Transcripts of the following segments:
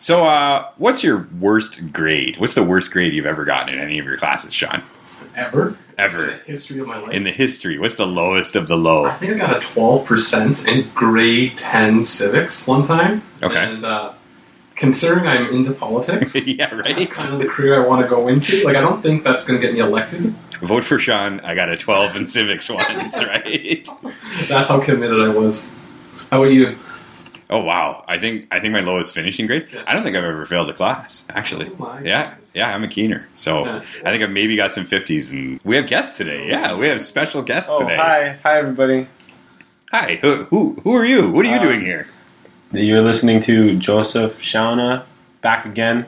So, uh, what's your worst grade? What's the worst grade you've ever gotten in any of your classes, Sean? Ever? Ever. In the history of my life. In the history, what's the lowest of the low? I think I got a 12% in grade 10 civics one time. Okay. And uh, considering I'm into politics, yeah, right. that's kind of the career I want to go into. Like, I don't think that's going to get me elected. Vote for Sean. I got a 12 in civics once, right? That's how committed I was. How about you? Oh wow! I think I think my lowest finishing grade. I don't think I've ever failed a class. Actually, Oh my yeah, goodness. yeah, I'm a keener. So I think I've maybe got some 50s, and we have guests today. Yeah, we have special guests Oh, today. hi, hi, everybody. Hi. Who, who who are you? What are you Uh, doing here? You're listening to Joseph Shawana back again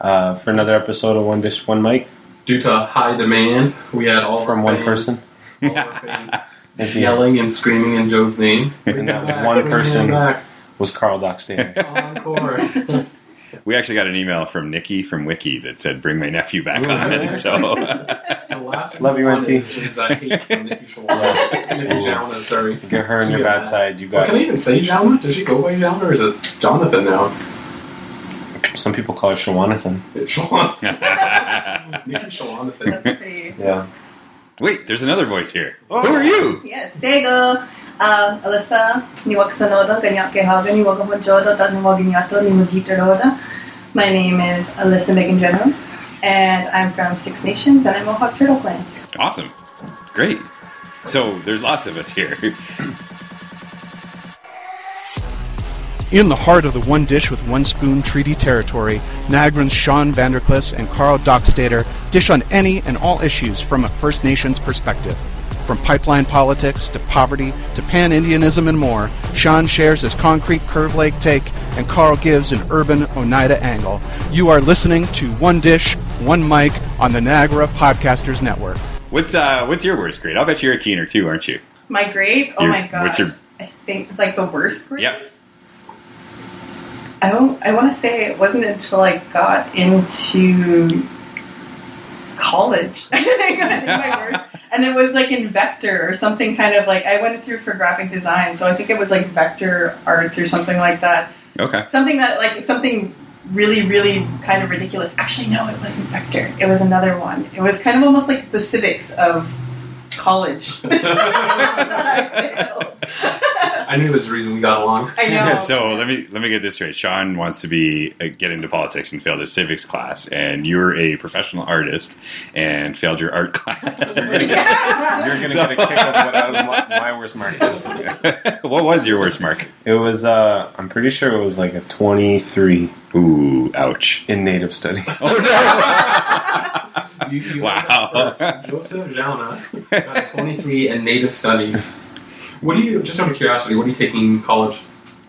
uh, for another episode of One Dish, One Mic Due to high demand, we had all from our one fans- person. all our fans yelling and screaming in Joe's name. And that one back, bring him person- back. Was Carl Dockstader. Encore. We actually got an email from Nikki from Wiki that said, "Bring my nephew back Oh, on." really? So The last Love you, one Auntie. Is, is uh, hate from Nikki Shawana. Nikki Shawana, sorry. Get her on your bad side. You got. Well, can I even say Shawana? Does she go by Shawana or is it Jonathan now? some people call her Shawanathan. It's Nikki Shawanathan. That's pretty. Yeah. Wait, there's another voice here. Who are you? Yes, Sego. Um, Alyssa, niwag sanoda, ganyak kehaga, niwag honjoda, tat niwag inyato, niwag gitaroda. My name is Alyssa Megan General, and I'm from Six Nations, and I'm a Mohawk Turtle Clan. Awesome, great. So there's lots of us here. In the heart of the One Dish with One Spoon Treaty territory, Niagara's Sean Vanderklis and Carl Dockstader dish on any and all issues from a First Nations perspective. From pipeline politics to poverty to pan Indianism and more, Sean shares his concrete Curve Lake take and Carl gives an urban Oneida angle. You are listening to One Dish, One Mic on the Niagara Podcasters Network. What's uh what's your worst grade? I'll bet you're a keener too, aren't you? My grades? Oh Your- my god. what's your- I think like the worst grade. Yep. I don't. I want to say it wasn't until I got into college. I think I think my worst, and it was like in vector or something kind of like I went through for graphic design, so I think it was like vector arts or something like that. Okay. Something that like something really, really kind of ridiculous. Actually, no, it wasn't vector. It was another one. It was kind of almost like the civics of college. I knew there's a reason we got along. I know. So let me let me get this straight. Sean wants to be uh, get into politics and failed his civics class, and you're a professional artist and failed your art class. Yes. You're gonna So- get a kick of what I my, my worst mark is. what was your worst mark? It was. Uh, I'm pretty sure it was like a 23 Ooh, ouch. in Native study. You, you Wow. heard that. Joseph Shawana got 23 in Native Studies. What do you, just out of curiosity, what are you taking in college?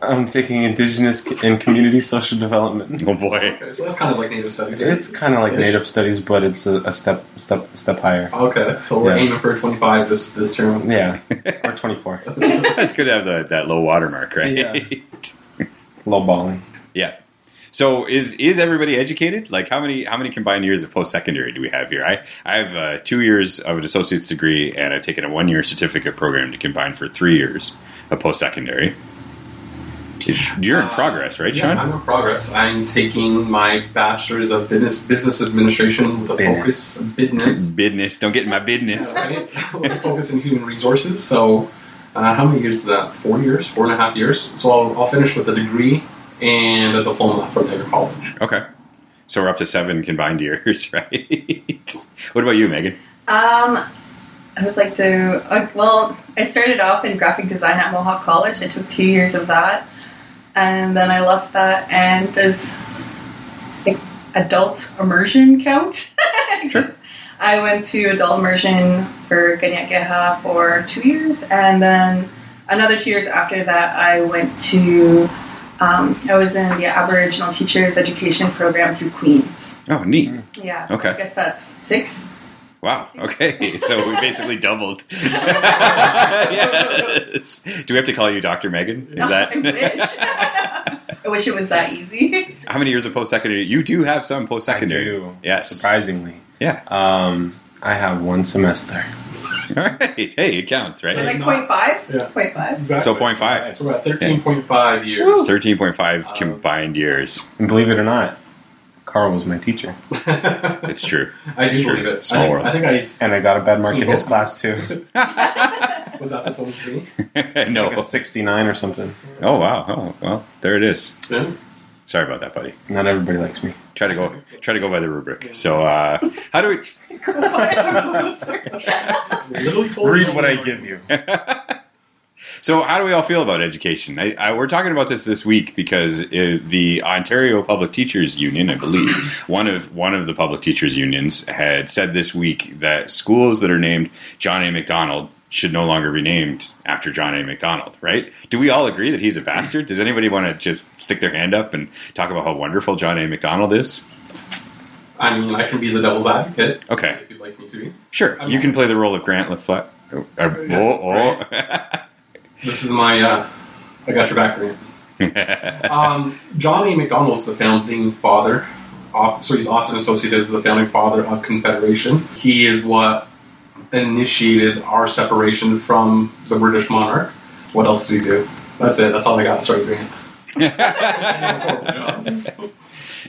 I'm taking Indigenous and Community Social Development. Oh boy. Okay, so that's kind of like Native Studies. right? It's kind of like Ish. Native Studies, but it's a, a step, step, step higher. Okay, so we're Yeah. aiming for 25 this, this term. Yeah, or 24. it's good to have the, that low watermark, right? Yeah. Low balling. Yeah. So is is everybody educated? Like how many how many combined years of post secondary do we have here? I I have uh, two years of an associate's degree, and I've taken a one year certificate program to combine for three years of post secondary. You're in Uh, progress, right, yeah, Sean? I'm in progress. I'm taking my bachelor's of business business administration with a Business. focus business. Business. Don't get in my business. Yeah, right? focus in human resources. So, uh, how many years is that? Four years, four and a half years. So I'll, I'll finish with a degree and a diploma from Niagara College. Okay. So we're up to seven combined years, right? what about you, Megan? Um, I would like to. Uh, well, I started off in graphic design at Mohawk College. I took two years of that, and then I left that. And does like, adult immersion count? Sure. I went to adult immersion for Ganyakeha for two years, and then another two years after that, I went to. Um, I was in the Aboriginal Teachers Education Program through Queens. Oh, neat. Yeah. so Okay. I guess that's six. Wow. Okay. So we basically doubled. yes. Do we have to call you Dr. Megan? Is that I wish. I wish it was that easy. how many years of post secondary? You do have some post I secondary. do. Yes. Surprisingly. Yeah. Um, I have one semester. All right. Hey, it counts, right? Like not- point five? Yeah. Point five. Exactly. So point five. So we're at 13.5 years. Thirteen point five Um, combined years. And believe it or not, Carl was my teacher, It's true. I do It's true. believe it. Small I think, world. I think I and I got a bad mark in his class too. was that the 23. no. like a sixty-nine or something. Oh wow. Oh well. There it is. Yeah. Sorry about that, buddy. Not everybody likes me. Try to go. Try to go by the rubric. So, uh, how do we? Read what I give you. So, how do we all feel about education? I, I, we're talking about this this week because uh, the Ontario Public Teachers Union, I believe, one of one of the public teachers unions had said this week that schools that are named John A. Macdonald should no longer be named after John A. Macdonald. Right? Do we all agree that he's a bastard? Does anybody want to just stick their hand up and talk about how wonderful John A. Macdonald is? I mean, I can be the devil's advocate. Okay. If you'd like me to be. Sure, you can play the role of Grant LaFleur. Oh, oh, oh. This is my, uh, I got your back, Grant. Um, John A. Macdonald's the founding father. Oft- So he's often associated as the founding father of Confederation. He is what initiated our separation from the British monarch. What else did he do? That's it. That's all I got. Sorry, Grant.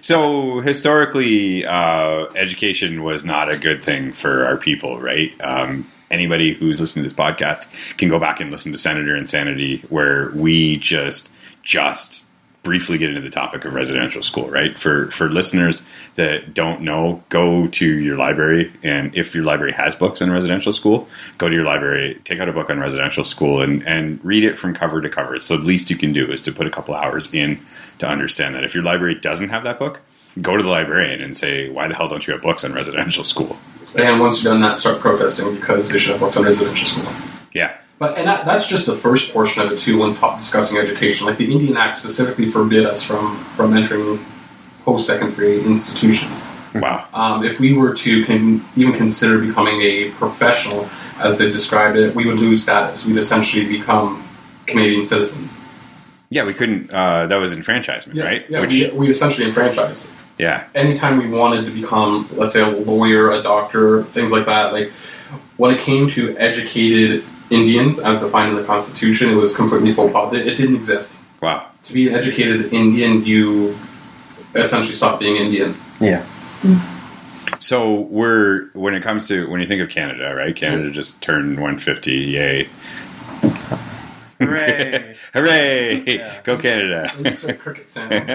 So historically, uh, education was not a good thing for our people, right? Um, anybody who's listening to this podcast can go back and listen to Senator Insanity, where we just just briefly get into the topic of residential school, right? For for listeners that don't know, go to your library, and if your library has books on residential school, go to your library, take out a book on residential school, and and read it from cover to cover. It's the least you can do is to put a couple hours in to understand that. If your library doesn't have that book, go to the librarian and say, "Why the hell don't you have books on residential school?" And once you've done that, start protesting because they should have books on residential school. Yeah, But and that, that's just the first portion of it too. When talk, discussing education, like the Indian Act specifically forbid us from from entering post-secondary institutions. wow, Um, if we were to con- even consider becoming a professional, as they described it, we would lose status. We'd essentially become Canadian citizens. yeah. We couldn't. Uh, that was enfranchisement, right? Yeah, we, we essentially enfranchised. Yeah, anytime we wanted to become, let's say, a lawyer, a doctor, things like that, like when it came to educated Indians, as defined in the Constitution, it was completely faux pas. It, it didn't exist. wow. To be an educated Indian, you essentially stop being Indian. Yeah. Hmm. So we're when it comes to when you think of Canada, right? Canada just turned 150. Yay! Hooray. Hooray! Yeah. Go Canada! It's cricket sounds.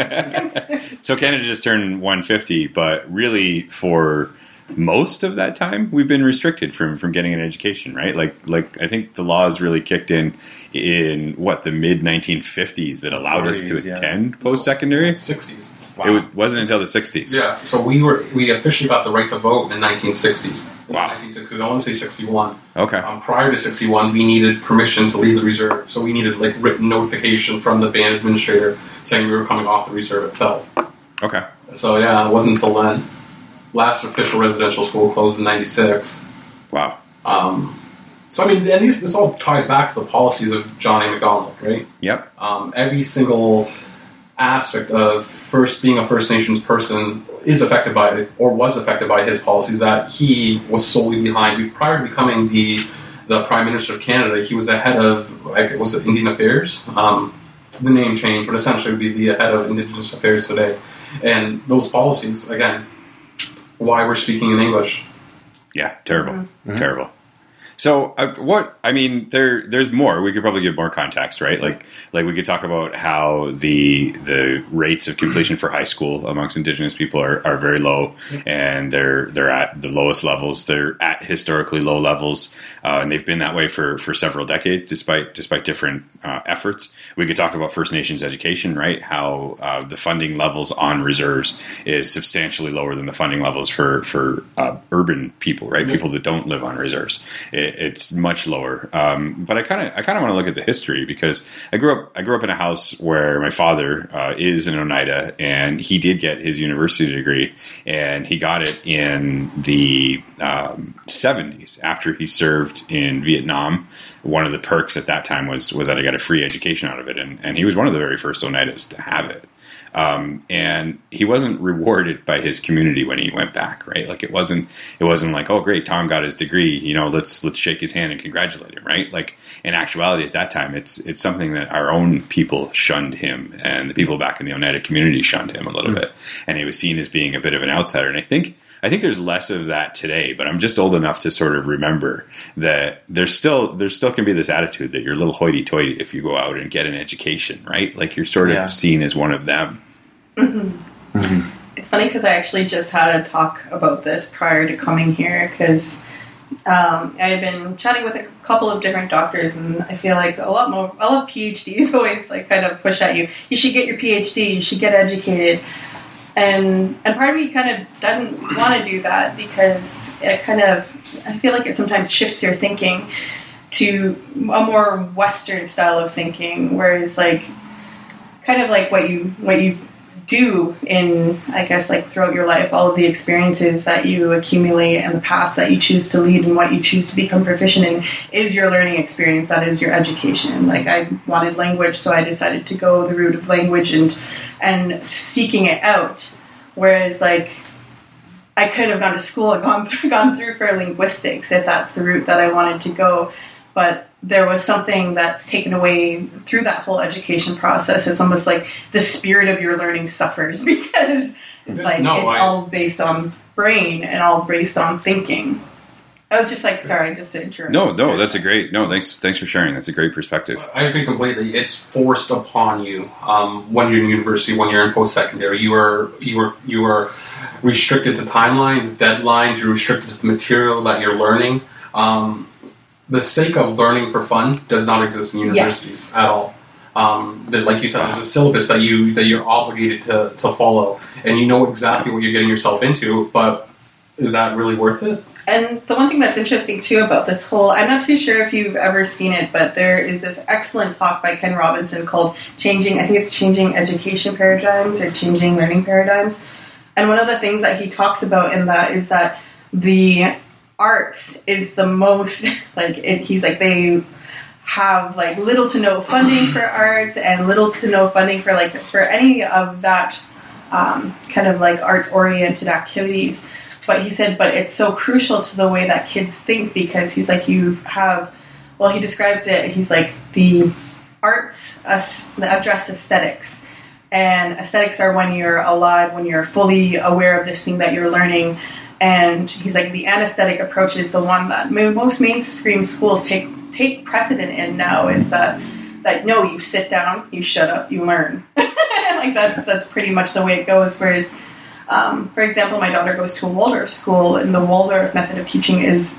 so Canada just turned 150, but really for most of that time we've been restricted from from getting an education, right? Like like I think the laws really kicked in in what the mid 1950s that allowed us to 40s, yeah. attend post secondary. 60s. It was, wasn't until the 60s. Yeah, so we were we officially got the right to vote in 1960s. Wow. 1960s. I want to say 61. Okay. Um, prior to 61, we needed permission to leave the reserve. So we needed like written notification from the band administrator saying we were coming off the reserve itself. Okay. So yeah, it wasn't until then. Last official residential school closed in '96. Wow. Um, so I mean, and these, this all ties back to the policies of John A. Macdonald, right? Yep. Um, every single aspect of first being a First Nations person is affected by it or was affected by his policies that he was solely behind. Prior to becoming the the Prime Minister of Canada, he was the head of like was it Indian Affairs? Um, the name changed, but essentially would be the head of Indigenous Affairs today. And those policies, again, why we're speaking in English. Yeah, terrible, terrible. So, uh, what I mean, there, there's more. We could probably give more context, right? Like, like we could talk about how the the rates of completion for high school amongst Indigenous people are, are very low, and they're they're at the lowest levels. They're at historically low levels, uh, and they've been that way for, for several decades, despite despite different uh, efforts. We could talk about First Nations education, right? How uh, the funding levels on reserves is substantially lower than the funding levels for for uh, urban people, right? People that don't live on reserves. It, it's much lower. Um, but I kind of I kind of want to look at the history because I grew up I grew up in a house where my father uh, is an Oneida and he did get his university degree and he got it in the um, 70s after he served in Vietnam. One of the perks at that time was was that I got a free education out of it, and, and he was one of the very first Oneidas to have it. Um, and he wasn't rewarded by his community when he went back, right? Like it wasn't, it wasn't like, oh, great, Tom got his degree. You know, let's let's shake his hand and congratulate him, right? Like in actuality, at that time, it's it's something that our own people shunned him, and the people back in the Oneida community shunned him a little bit, and he was seen as being a bit of an outsider. And I think I think there's less of that today, but I'm just old enough to sort of remember that there's still there still can be this attitude that you're a little hoity-toity if you go out and get an education, right? Like you're sort of Yeah. seen as one of them. It's funny because I actually just had a talk about this prior to coming here because um, I had been chatting with a couple of different doctors, and I feel like a lot more, a lot of PhDs always like kind of push at you. You should get your PhD. You should get educated. And and part of me kind of doesn't want to do that because it kind of I feel like it sometimes shifts your thinking to a more Western style of thinking, whereas like kind of like what you what you do in I guess like throughout your life, all of the experiences that you accumulate and the paths that you choose to lead and what you choose to become proficient in is your learning experience. That is your education. Like I wanted language, so I decided to go the route of language and and seeking it out. Whereas like I could have gone to school and gone through, gone through for linguistics if that's the route that I wanted to go. But there was something that's taken away through that whole education process. It's almost like the spirit of your learning suffers because like No, it's I- all based on brain and all based on thinking. I was just like, sorry, just to interrupt. No, no, that's a great no. Thanks, thanks for sharing. That's a great perspective. I agree completely. It's forced upon you um, when you're in university, when you're in post secondary. You are you are you are restricted to timelines, deadlines. You're restricted to the material that you're learning. Um, the sake of learning for fun does not exist in universities at all. Um, that, like you said, there's a syllabus that you that you're obligated to, to follow, and you know exactly what you're getting yourself into. But is that really worth it? And the one thing that's interesting too about this whole, I'm not too sure if you've ever seen it, but there is this excellent talk by Ken Robinson called Changing, I think it's Changing Education Paradigms or Changing Learning Paradigms. And one of the things that he talks about in that is that the arts is the most, like, it, he's like, they have like little to no funding for arts and little to no funding for like for any of that um, kind of like arts oriented activities. But he said but it's so crucial to the way that kids think because he's like you have well he describes it he's like the arts us address aesthetics. And aesthetics are when you're alive when you're fully aware of this thing that you're learning and he's like the anesthetic approach is the one that most mainstream schools take take precedent in now is that that no you sit down you shut up you learn. Like that's that's pretty much the way it goes. Whereas um, for example my daughter goes to a waldorf school and the waldorf method of teaching is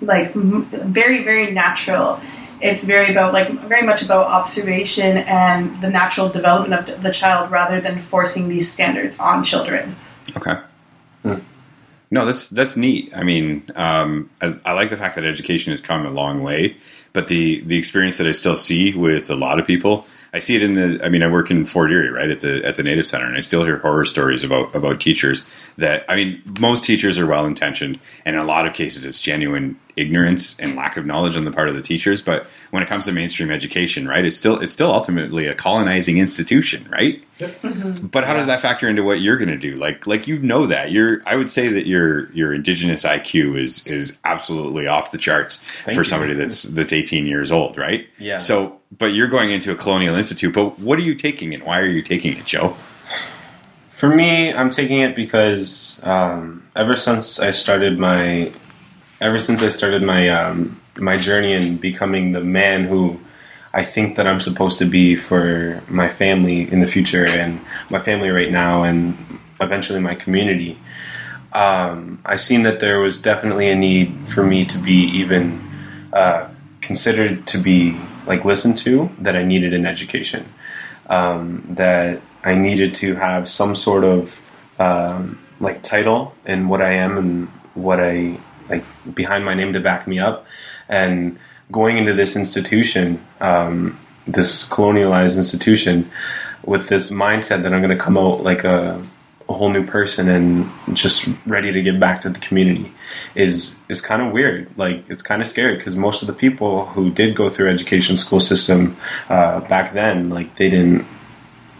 like very very natural. It's very about like very much about observation and the natural development of the child rather than forcing these standards on children. Okay. No, that's that's neat. I mean, um, I, I like the fact that education has come a long way, but the the experience that I still see with a lot of people, I see it in the. I mean, I work in Fort Erie, right at the at the Native Center, and I still hear horror stories about about teachers. That I mean, most teachers are well intentioned, and in a lot of cases, it's genuine ignorance and lack of knowledge on the part of the teachers. But when it comes to mainstream education, right, it's still it's still ultimately a colonizing institution, right? Mm-hmm. But how does that factor into what you're going to do? Like, like you know that you're. I would say that your your indigenous IQ is is absolutely off the charts Thank for you. somebody that's that's 18 years old, right? Yeah. So, but you're going into a colonial institute. But what are you taking, and why are you taking it, Joe? For me, I'm taking it because um, ever since I started my, ever since I started my um, my journey in becoming the man who I think that I'm supposed to be for my family in the future and my family right now and eventually my community. Um, I seen that there was definitely a need for me to be even uh, considered to be like listened to. That I needed an education. Um, that I needed to have some sort of um, like title in what I am and what I like behind my name to back me up. And going into this institution, um, this colonialized institution, with this mindset that I'm going to come out like a, a whole new person and just ready to give back to the community is is kind of weird. Like it's kind of scary because most of the people who did go through education school system uh, back then, like they didn't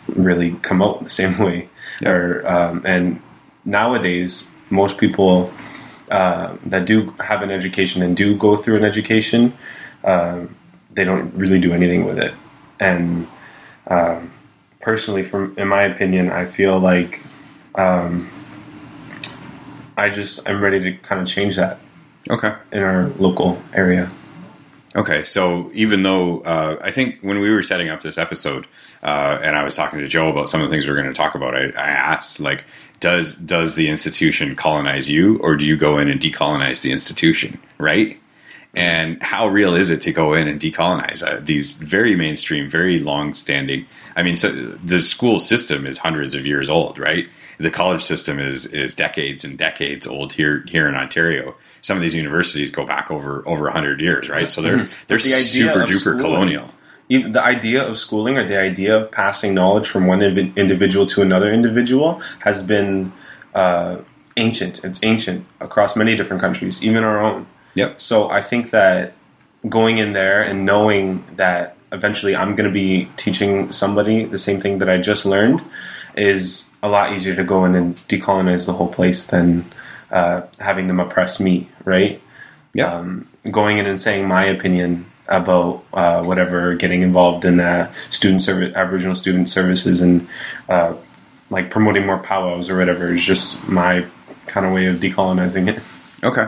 really come out the same way. Yeah. Or um, and nowadays, most people uh, that do have an education and do go through an education, uh, they don't really do anything with it. And um, personally, from in my opinion, I feel like um, I just I'm ready to kind of change that Okay. in our local area. Okay, so even though uh, I think when we were setting up this episode, uh, and I was talking to Joe about some of the things we are going to talk about, I, I asked like, does does the institution colonize you, or do you go in and decolonize the institution? Right? And how real is it to go in and decolonize uh, these very mainstream, very long-standing? I mean, so the school system is hundreds of years old, right? The college system is is decades and decades old here here in Ontario. Some of these universities go back over over hundred years, right? So they're they're the super duper schooling- colonial. the idea of schooling or the idea of passing knowledge from one individual to another individual has been uh, ancient. It's ancient across many different countries, even our own. Yep. So I think that going in there and knowing that eventually I'm going to be teaching somebody the same thing that I just learned is a lot easier to go in and decolonize the whole place than uh, having them oppress me, right? Yeah. um, going in and saying my opinion about uh, whatever, getting involved in uh, student service, Aboriginal student services, and uh, like promoting more powwows or whatever is just my kind of way of decolonizing it. Okay.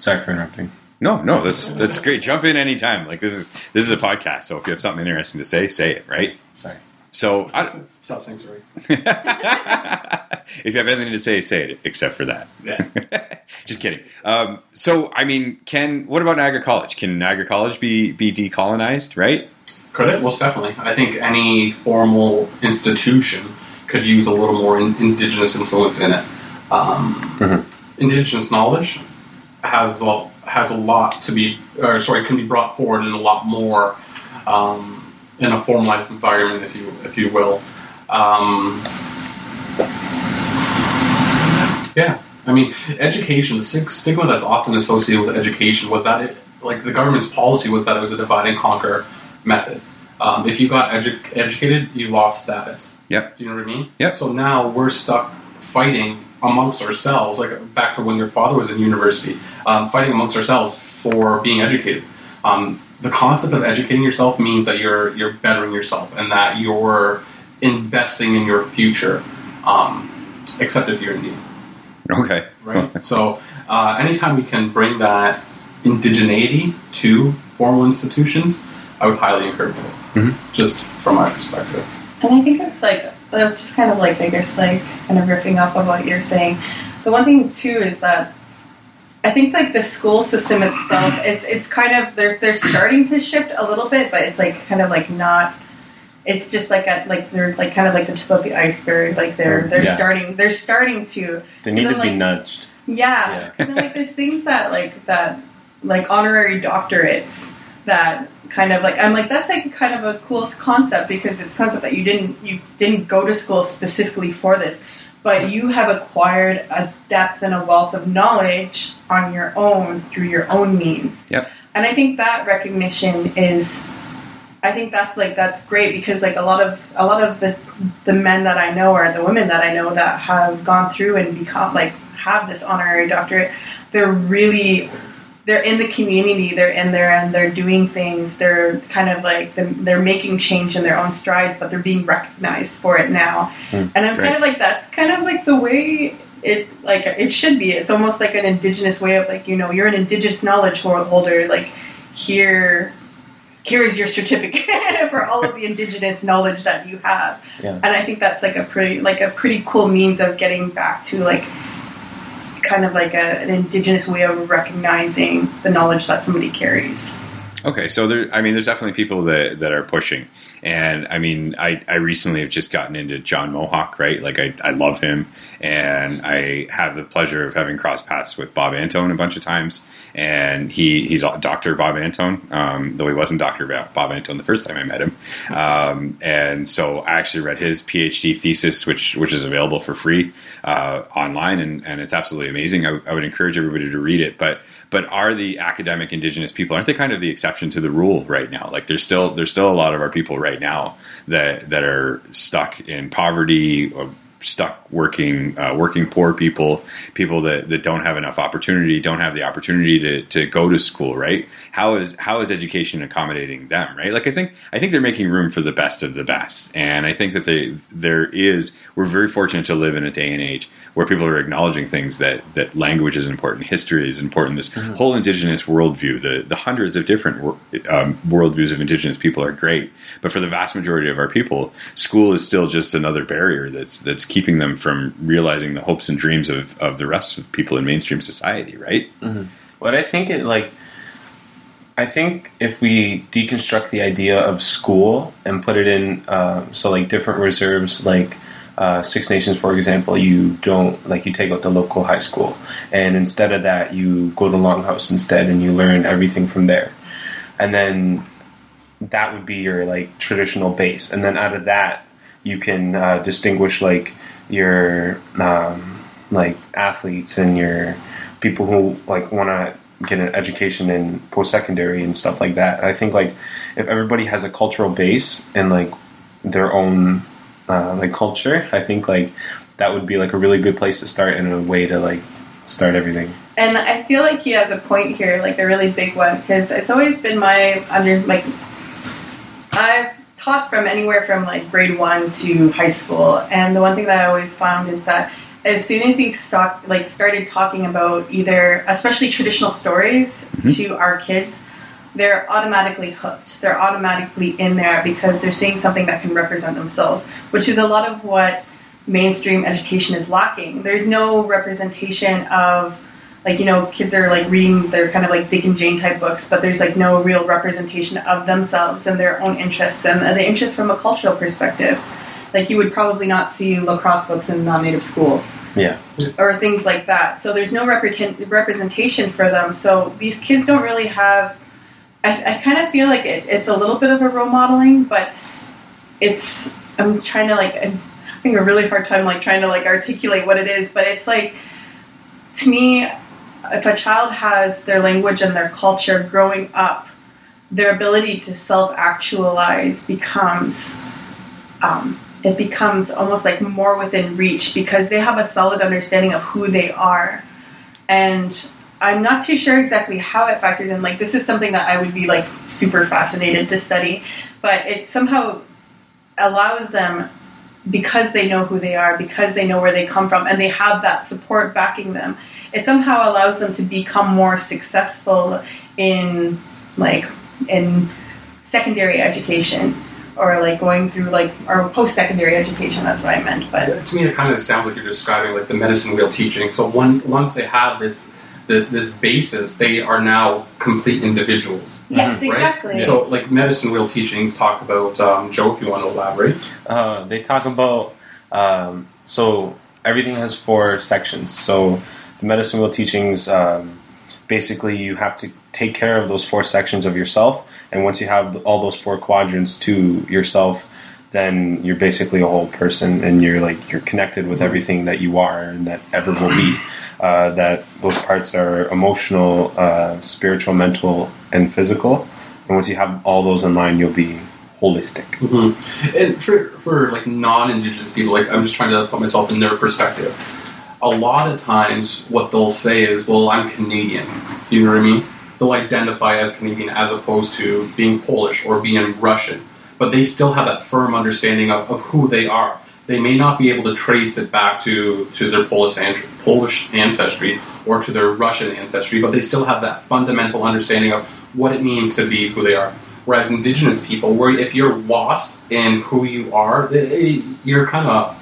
Sorry for interrupting. No, no, that's that's great. Jump in anytime. Like this is this is a podcast, so if you have something interesting to say, say it. Right. Sorry. So, I, Stop saying sorry. if you have anything to say, say it. Except for that. Yeah. Just kidding. Um, so, I mean, can what about Niagara College? Can Niagara College be be decolonized? Right. Could it? Most definitely. I think any formal institution could use a little more in, indigenous influence in it. Um, Indigenous knowledge has a, has a lot to be, or sorry, can be brought forward in a lot more um, in a formalized environment, if you if you will. Um, yeah, I mean, education. The stigma that's often associated with education was that it, like the government's policy was that it was a divide and conquer method. Um, if you got edu- educated, you lost status. Yep. Do you know what I mean? Yep. So now we're stuck fighting amongst ourselves, like back to when your father was in university, um, fighting amongst ourselves for being educated. Um, the concept of educating yourself means that you're you're bettering yourself and that you're investing in your future. Um, except if you're Indian, Okay. right? so uh, anytime we can bring that indigeneity to formal institutions, I would highly encourage it. Mm-hmm. Just from my perspective. And I think it's like uh, just kind of like I guess like kind of riffing off of what you're saying. The one thing too is that I think like the school system itself, it's it's kind of they're they're starting to shift a little bit, but it's like kind of like not. It's just like at like they're like kind of like the tip of the iceberg. Like they're they're Yeah. starting they're starting to. They need to I'm be nudged. Yeah, because Yeah. like there's things that like that like honorary doctorates that kind of like I'm like that's like kind of a cool concept because it's a concept that you didn't you didn't go to school specifically for this, but you have acquired a depth and a wealth of knowledge on your own through your own means. Yep. And I think that recognition is I think that's like that's great because like a lot of a lot of the the men that I know or the women that I know that have gone through and become like have this honorary doctorate, they're really they're in the community, they're in there and they're doing things. They're kind of like they're making change in their own strides, but they're being recognized for it now. Hmm, and I'm great. kind of like that's kind of like the way it like it should be. It's almost like an indigenous way of like you know you're an indigenous knowledge holder. Like here, here is your certificate for all of the indigenous knowledge that you have. Yeah. And I think that's like a pretty like a pretty cool means of getting back to like kind of like a, an indigenous way of recognizing the knowledge that somebody carries. Okay, so there, I mean, there's definitely people that, that are pushing, and I mean, I, I recently have just gotten into John Mohawk, right? Like, I, I love him, and I have the pleasure of having crossed paths with Bob Antone a bunch of times, and he he's Doctor Bob Antone, um, though he wasn't Doctor Bob Antone the first time I met him, um, and so I actually read his PhD thesis, which which is available for free uh, online, and, and it's absolutely amazing. I, I would encourage everybody to read it, but but are the academic indigenous people aren't they kind of the exception to the rule right now? Like there's still there's still a lot of our people right right now that that are stuck in poverty or stuck working uh, working poor people people that, that don't have enough opportunity don't have the opportunity to, to go to school right? How is how is education accommodating them right? Like i think i think they're making room for the best of the best. And i think that they there is we're very fortunate to live in a day and age where people are acknowledging things that that language is important history is important this Mm-hmm. whole indigenous worldview the the hundreds of different um, worldviews of indigenous people are great. But for the vast majority of our people school is still just another barrier that's that's keeping them from realizing the hopes and dreams of, of the rest of people in mainstream society right? What I think it like, I think if we deconstruct the idea of school and put it in, uh, so like different reserves, like uh, Six Nations, for example, you don't like you take out the local high school, and instead of that, you go to Longhouse instead, and you learn everything from there, and then that would be your like traditional base, and then out of that, you can uh, distinguish like your um, like athletes and your people who like want to get an education in post secondary and stuff like that. I think like if everybody has a cultural base and like their own uh, like culture, I think like that would be like a really good place to start and a way to like start everything. And I feel like he has a point here, like a really big one, because it's always been my under like I've taught from anywhere from like grade one to high school, and the one thing that I always found is that as soon as you stop, like started talking about either, especially traditional stories mm-hmm. to our kids, they're automatically hooked. They're automatically in there because they're seeing something that can represent themselves, which is a lot of what mainstream education is lacking. There's no representation of like you know kids are like reading their kind of like Dick and Jane type books, but there's like no real representation of themselves and their own interests and the interests from a cultural perspective. Like you would probably not see lacrosse books in a non-native school Yeah. or things like that. So there's no represent- representation for them. So these kids don't really have. I, I kind of feel like it, it's a little bit of a role modeling, but it's. I'm trying to like. I'm having a really hard time like trying to like articulate what it is, but it's like to me, if a child has their language and their culture growing up, their ability to self-actualize becomes um, it becomes almost like more within reach because they have a solid understanding of who they are. And I'm not too sure exactly how it factors in. Like, this is something that I would be like super fascinated to study, but it somehow allows them because they know who they are, because they know where they come from, and they have that support backing them. It somehow allows them to become more successful in like in secondary education or like going through like or post secondary education. That's what I meant. But to me, it kind of sounds like you're describing like the medicine wheel teaching. So one, once they have this the, this basis, they are now complete individuals. yes, right? exactly. So like medicine wheel teachings talk about um, Joe, if you want to elaborate. Uh, they talk about um, so everything has four sections. So the medicine wheel teachings um, basically you have to take care of those four sections of yourself, and once you have all those four quadrants to yourself, then you're basically a whole person, and you're like you're connected with everything that you are and that ever will be. Uh, that those parts are emotional, uh, spiritual, mental, and physical. And once you have all those in line, you'll be holistic. And for for like non-indigenous people, like I'm just trying to put myself in their perspective. A lot of times, what they'll say is, "Well, I'm Canadian." Do you know what I mean? They'll identify as Canadian as opposed to being Polish or being Russian, but they still have that firm understanding of, of who they are. They may not be able to trace it back to, to their Polish, an- Polish ancestry or to their Russian ancestry, but they still have that fundamental understanding of what it means to be who they are. Whereas Indigenous people, where if you're lost in who you are, eh, you're kind of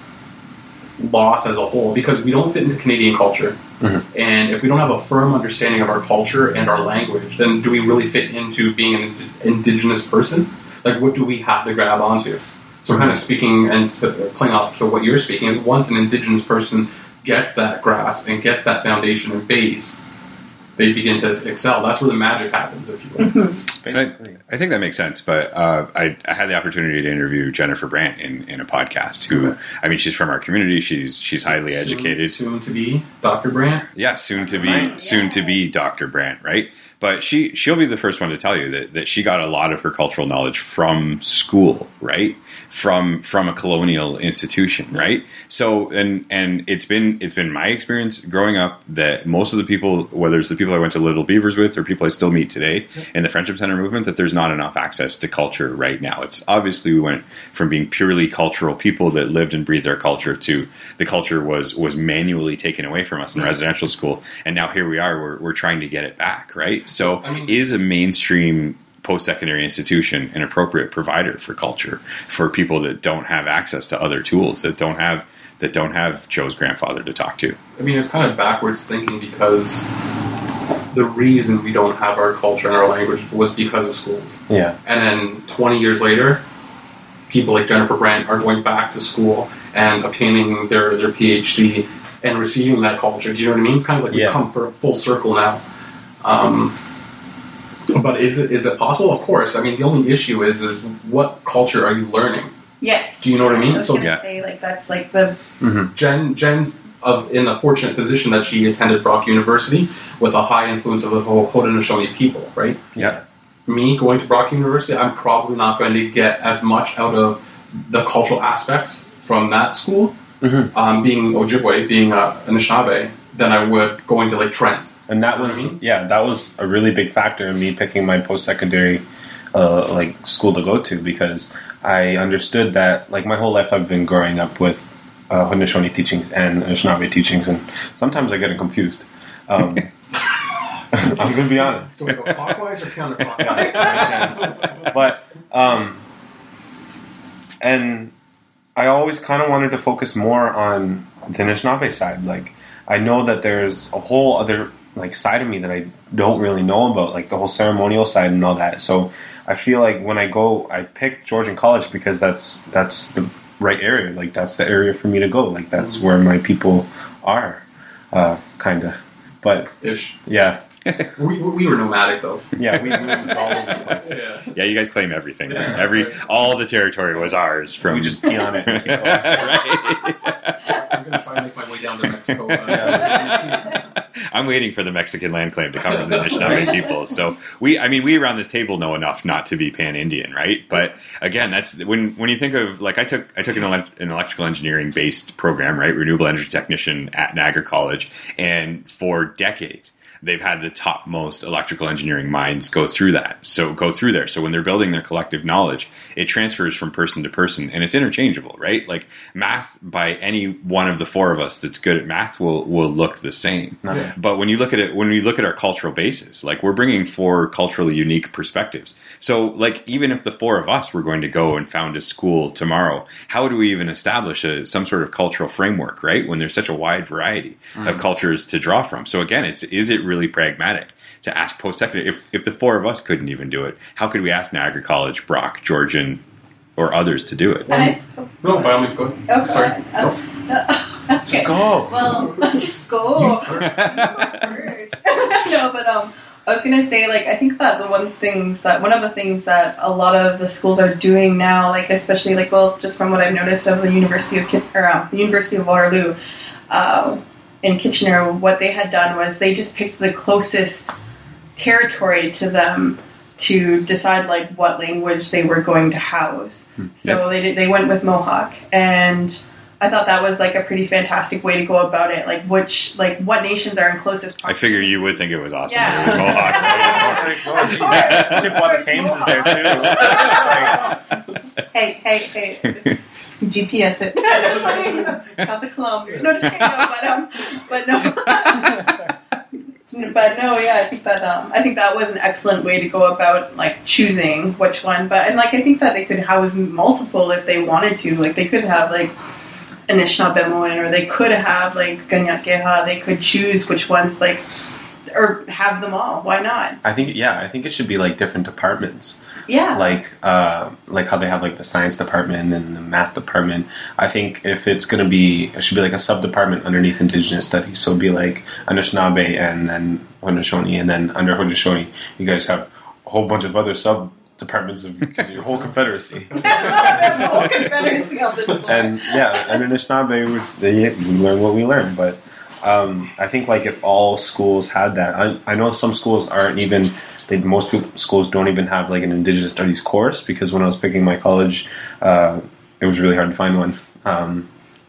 lost as a whole because we don't fit into Canadian culture. Mm-hmm. And if we don't have a firm understanding of our culture and our language, then do we really fit into being an ind- Indigenous person? Like, what do we have to grab onto? So, kind of speaking and to, playing off to what you're speaking is once an Indigenous person gets that grasp and gets that foundation and base, they begin to excel. That's where the magic happens, if you will. Basically. I think that makes sense, but uh, I, I had the opportunity to interview Jennifer Brandt in, in a podcast. Who, I mean, she's from our community. She's she's highly educated. Soon, soon to be Dr. Brandt. Yeah, soon to be Right. soon to be Dr. Brandt, right? But she she'll be the first one to tell you that, that she got a lot of her cultural knowledge from school, right? From from a colonial institution, right? So and and it's been it's been my experience growing up that most of the people, whether it's the people I went to Little Beavers with or people I still meet today in the Friendship Center movement, that there's not enough access to culture right now. It's obviously we went from being purely cultural people that lived and breathed our culture to the culture was was manually taken away from us in residential school, and now here we are. We're we're trying to get it back, right? So, I mean- is a mainstream post-secondary institution an appropriate provider for culture for people that don't have access to other tools that don't have that don't have Joe's grandfather to talk to? I mean, it's kind of backwards thinking because the reason we don't have our culture and our language was because of schools. Yeah. And then 20 years later, people like Jennifer Brandt are going back to school and obtaining their, their PhD and receiving that culture. Do you know what I mean? It's kind of like Yeah. we've come for a full circle now. Um, but is it is it possible? Of course. I mean, the only issue is is what culture are you learning? Yes. Do you know what I mean? I was So- Yeah. say like that's like the Jen Jen's of in a fortunate position that she attended Brock University with a high influence of the whole Haudenosaunee people, right? Yeah. Me going to Brock University, I'm probably not going to get as much out of the cultural aspects from that school, Mhm. um, being Ojibwe, being uh, Anishinaabe, than I would going to like Trent. And that was yeah, that was a really big factor in me picking my post secondary uh, like school to go to because I understood that like my whole life I've been growing up with uh, Haudenosaunee teachings and Anishinaabe teachings, and sometimes I get it confused. Um, I'm gonna be honest. Do we go clockwise or counterclockwise? but um, and I always kind of wanted to focus more on the Anishinaabe side. Like I know that there's a whole other like side of me that I don't really know about, like the whole ceremonial side and all that. So I feel like when I go, I pick Georgian College because that's that's the right area. Like that's the area for me to go. Like that's where my people are, uh, kind of. But Ish. yeah, We, we were nomadic though. yeah, we moved all over the place. Yeah. Yeah, you guys claim everything. Yeah, Every right. all the territory was ours from We just pee on it. And keep going. right. I'm gonna try and make my way down to Mexico. uh, I'm waiting for the Mexican land claim to come from the Anishinaabe people. So we, I mean, we around this table know enough not to be pan Indian, right? But again, that's when when you think of like I took I took an, elect, an electrical engineering based program, right? Renewable energy technician at Niagara College, and for decades. They've had the topmost electrical engineering minds go through that. So go through there. So when they're building their collective knowledge, it transfers from person to person and it's interchangeable, right? Like math by any one of the four of us that's good at math will will look the same. Yeah. But when you look at it, when we look at our cultural basis, like we're bringing four culturally unique perspectives. So, like even if the four of us were going to go and found a school tomorrow, how do we even establish a, some sort of cultural framework, right? When there's such a wide variety mm. of cultures to draw from. So again, it's is it really pragmatic to ask post secondary? If if the four of us couldn't even do it, how could we ask Niagara College, Brock, Georgian, or others to do it? And I, No, by all means, go ahead. oh, Sorry. uh, uh, okay. Just go. Well, just go. first. no, but um, I was gonna say like I think that the one things that one of the things that a lot of the schools are doing now, like especially like well, just from what I've noticed of the University of Ki- or um, the University of Waterloo, uh, in Kitchener, what they had done was they just picked the closest territory to them to decide like what language they were going to house. Hmm. So they did, they went with Mohawk and. I thought that was like a pretty fantastic way to go about it. Like which, like what nations are in closest. I figure you would think it was awesome. Yeah. It was Mohawk. Of course. Chippewa Thames is there too. hey, hey, hey. GPS it. Count the kilometers. No, just kidding. No, but um, but no. but no, yeah, I think that um, I think that was an excellent way to go about like choosing which one. But and like I think that they could house multiple if they wanted to. Like they could have like Anishinaabemowin or they could have like Ganyakeha. They could choose which ones like or have them all. Why not? I think yeah, I think it should be like different departments. Yeah. like uh, like how they have like the science department and the math department. I think if it's gonna be, it should be like a sub department underneath Indigenous studies. So it'd be like Anishinaabe and then Haudenosaunee, and then under Haudenosaunee, you guys have a whole bunch of other sub departments of your whole confederacy. the whole confederacy on this and yeah, and Anishinaabe, we, they, we learn what we learn. But um, I think like if all schools had that, I, I know some schools aren't even. They, most people, schools don't even have like an Indigenous Studies course because when I was picking my college, uh, it was really hard to find one. Um,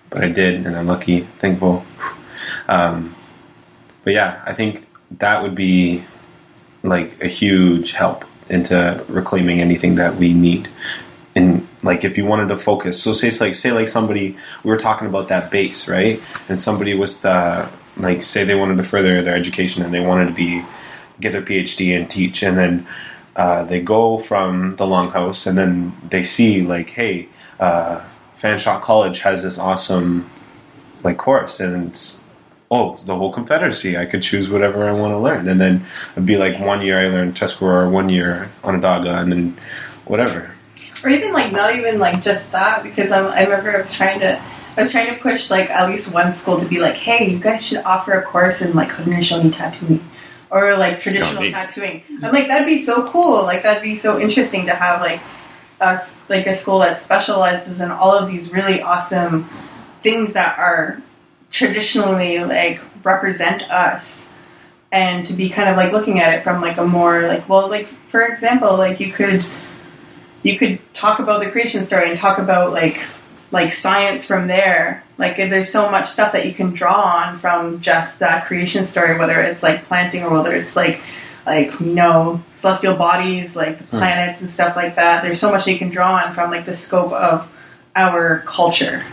but I did, and I'm lucky, thankful. Um, but yeah, I think that would be like a huge help into reclaiming anything that we need and like if you wanted to focus. So say it's like say like somebody we were talking about that base right? And somebody was the like say they wanted to further their education and they wanted to be get their phd and teach and then uh, they go from the longhouse and then they see like hey uh, fanshawe college has this awesome like course and it's oh it's the whole confederacy. I could choose whatever i want to learn. And then it'd be like one year i learned tuscarora one year onondaga and then whatever or even like not even like just that because I'm, I remember I was trying to I was trying to push like at least one school to be like hey you guys should offer a course in like Haudenosaunee tattooing or like traditional tattooing. I'm like that'd be so cool. Like that'd be so interesting to have like us like a school that specializes in all of these really awesome things that are traditionally like represent us. And to be kind of like looking at it from like a more like well like for example like you could you could talk about the creation story and talk about like like science from there. Like there's so much stuff that you can draw on from just that creation story whether it's like planting or whether it's like like you know celestial bodies like the planets and stuff like that. There's so much that you can draw on from like the scope of our culture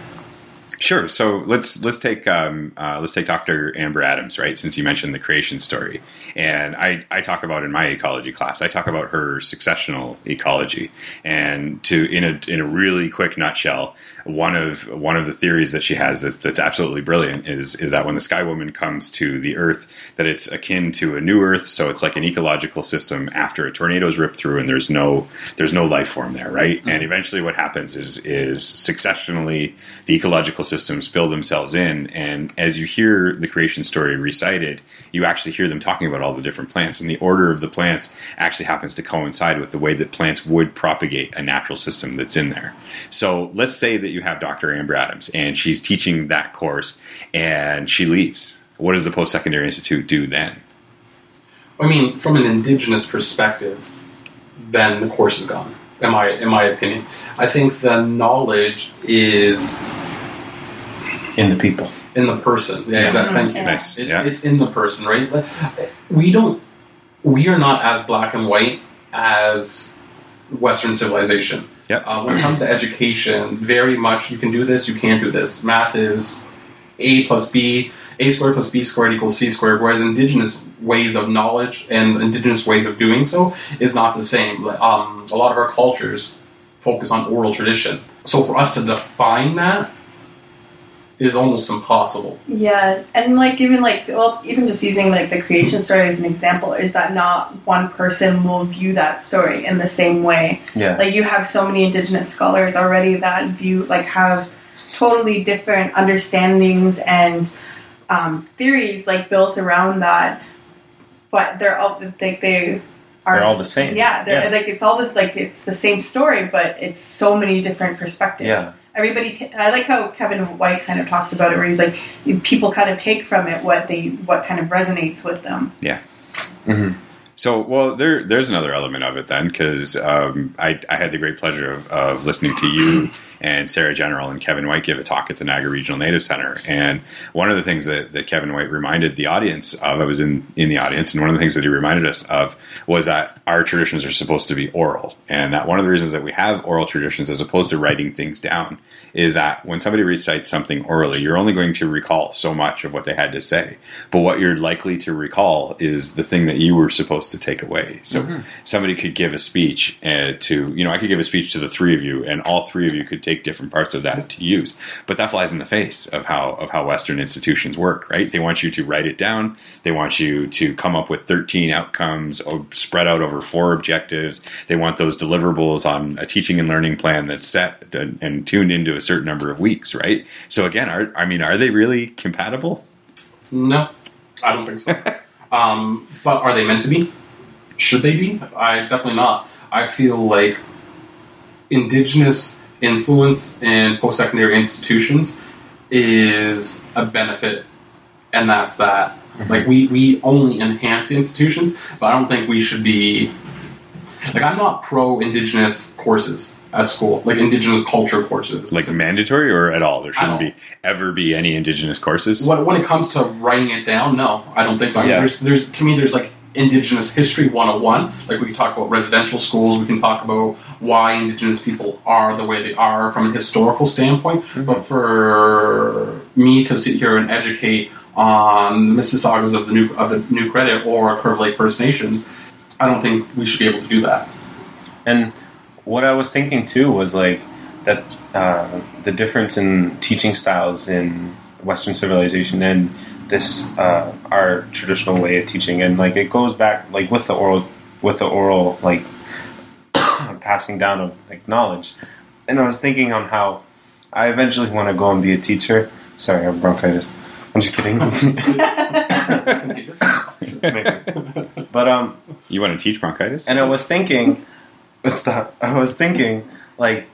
Sure. So let's let's take um, uh, let's take Dr. Amber Adams, right? Since you mentioned the creation story, and I, I talk about in my ecology class, I talk about her successional ecology, and to in a in a really quick nutshell, one of one of the theories that she has that's, that's absolutely brilliant is is that when the Sky Woman comes to the Earth, that it's akin to a new Earth, so it's like an ecological system after a tornado's ripped through, and there's no there's no life form there, right? And eventually, what happens is is successionally the ecological systems fill themselves in, and as you hear the creation story recited, you actually hear them talking about all the different plants, and the order of the plants actually happens to coincide with the way that plants would propagate a natural system that's in there. So let's say that you have Dr. Amber Adams, and she's teaching that course, and she leaves. What does the post secondary institute do then? I mean, from an indigenous perspective, then the course is gone. In my in my opinion, I think the knowledge is in the people in the person. Yeah, Yeah. exactly. Thank you. Yeah. Nice. It's yeah. it's in the person, right? Like, We don't. We are not as black and white as Western civilization. Yep. Uh, when it comes to education, very much you can do this, you can't do this. Math is a plus b, a squared plus b squared equals c squared. Whereas indigenous ways of knowledge and indigenous ways of doing so is not the same. Um, a lot of our cultures focus on oral tradition. So for us to define that is almost impossible. Yeah, and like even like well, even just using like the creation story as an example, is that not one person will view that story in the same way. yeah Like you have so many indigenous scholars already that view like have totally different understandings and um, theories like built around that, but they're all like they are They're all the same. Yeah, they're Yeah. like it's all this like it's the same story, but it's so many different perspectives. Yeah. Everybody, t- I like how Kevin White kind of talks about it, where he's like, people kind of take from it what they, what kind of resonates with them. Yeah. Mhm. So, well, there, there's another element of it then, because um, I, I had the great pleasure of, of listening to you and Sarah General and Kevin White give a talk at the Niagara Regional Native Center. And one of the things that, that Kevin White reminded the audience of, I was in, in the audience, and one of the things that he reminded us of was that our traditions are supposed to be oral. And that one of the reasons that we have oral traditions as opposed to writing things down is that when somebody recites something orally, you're only going to recall so much of what they had to say. But what you're likely to recall is the thing that you were supposed to take away. So somebody could give a speech uh, to, you know, I could give a speech to the three of you, and all three of you could take different parts of that to use. But that flies in the face of how of how Western institutions work, right? They want you to write it down. They want you to come up with 13 outcomes spread out over four objectives. They want those deliverables on a teaching and learning plan that's set and, and tuned into a certain number of weeks, right? So again, are I mean, are they really compatible? No, I don't think so. um, but are they meant to be? Should they be? I definitely not. I feel like indigenous influence in post-secondary institutions is a benefit, and that's that. Mm-hmm. Like we we only enhance institutions, but I don't think we should be. Like I'm not pro indigenous courses at school, like indigenous culture courses. Like mandatory or at all? There shouldn't be ever be any indigenous courses. when, when it comes to writing it down, no, I don't think so. I mean, Yeah. there's, there's to me, there's like Indigenous history 101. Like we can talk about residential schools, we can talk about why Indigenous people are the way they are from a historical standpoint. But for me to sit here and educate on the Mississaugas of the new of the New Credit or Curve Lake First Nations, I don't think we should be able to do that. And what I was thinking too was like that uh, the difference in teaching styles in Western civilization and this uh, our traditional way of teaching, and like it goes back like with the oral with the oral like passing down of like knowledge. And I was thinking on how I eventually want to go and be a teacher. Sorry, I have bronchitis. I'm just kidding. but um, You want to teach bronchitis? and I was thinking, stop. I was thinking like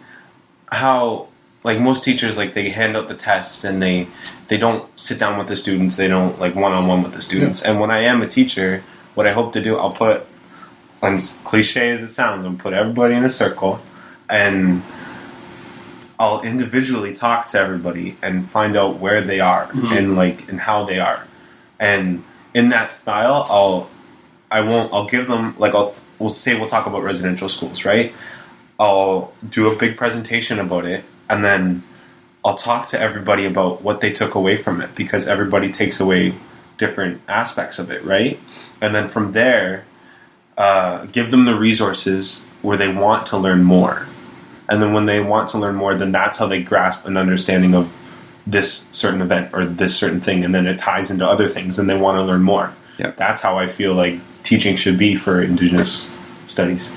how like most teachers like they hand out the tests and they they don't sit down with the students. They don't like one on one with the students. And when I am a teacher, what I hope to do, I'll put, and cliche as it sounds, I'll put everybody in a circle and. I'll individually talk to everybody and find out where they are Mhm. and like and how they are, and in that style, I'll I won't. I'll give them like I'll. We'll say we'll talk about residential schools, right? I'll do a big presentation about it, and then I'll talk to everybody about what they took away from it because everybody takes away different aspects of it, right? And then from there, uh, give them the resources where they want to learn more, and then when they want to learn more, then that's how they grasp an understanding of this certain event or this certain thing, and then it ties into other things, and they want to learn more. Yep. That's how I feel like teaching should be for Indigenous studies.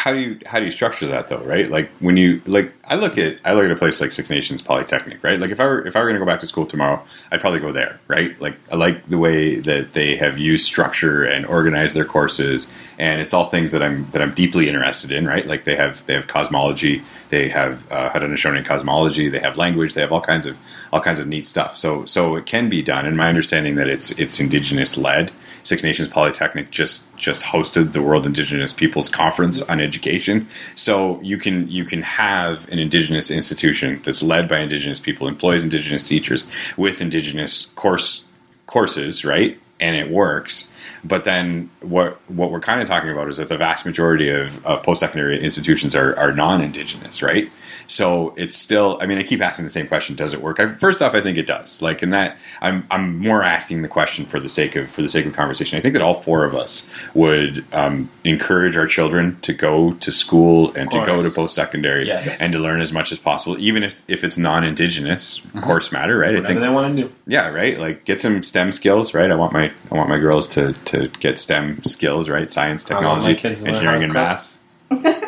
How do you how do you structure that though right? Like when you like i look at i look at a place like six nations polytechnic right? Like if i were if i were going to go back to school tomorrow i'd probably go there right? Like i like the way that they have used structure and organized their courses and it's all things that i'm that i'm deeply interested in right? Like they have they have cosmology they have uh, haudenosaunee cosmology they have language they have all kinds of all kinds of neat stuff. So so it can be done and my understanding that it's it's indigenous led six nations polytechnic just just hosted the world indigenous peoples conference on education. So you can you can have an indigenous institution that's led by indigenous people employs indigenous teachers with indigenous course courses right? And it works. But then what what we're kind of talking about is that the vast majority of, of post-secondary institutions are, are non-indigenous right so it's still i mean i keep asking the same question does it work I, first off i think it does like in that i'm i'm more asking the question for the sake of for the sake of conversation i think that all four of us would um, encourage our children to go to school and to go to post-secondary Yes. and to learn as much as possible even if if it's non-indigenous course matter right i Whatever think they want to do. yeah, right. Like get some STEM skills, right? I want my I want my girls to to get STEM skills, right? Science, I technology, engineering, and math.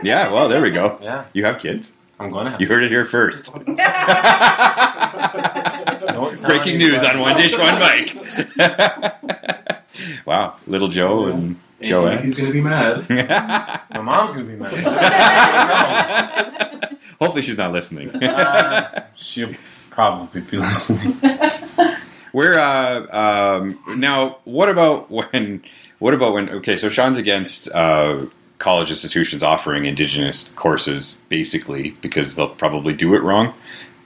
yeah, well, there we go. Yeah, You have kids. I'm going to have. You heard it here first. Breaking news on anybody. one dish, one mic. wow, little Joe and Joe. he's going to be mad. My mom's gonna be mad. Hopefully, she's not listening. Uh, she'll probably be listening. We're uh, um, now. What about when? What about when? Okay, so Sean's against uh, college institutions offering Indigenous courses, basically because they'll probably do it wrong.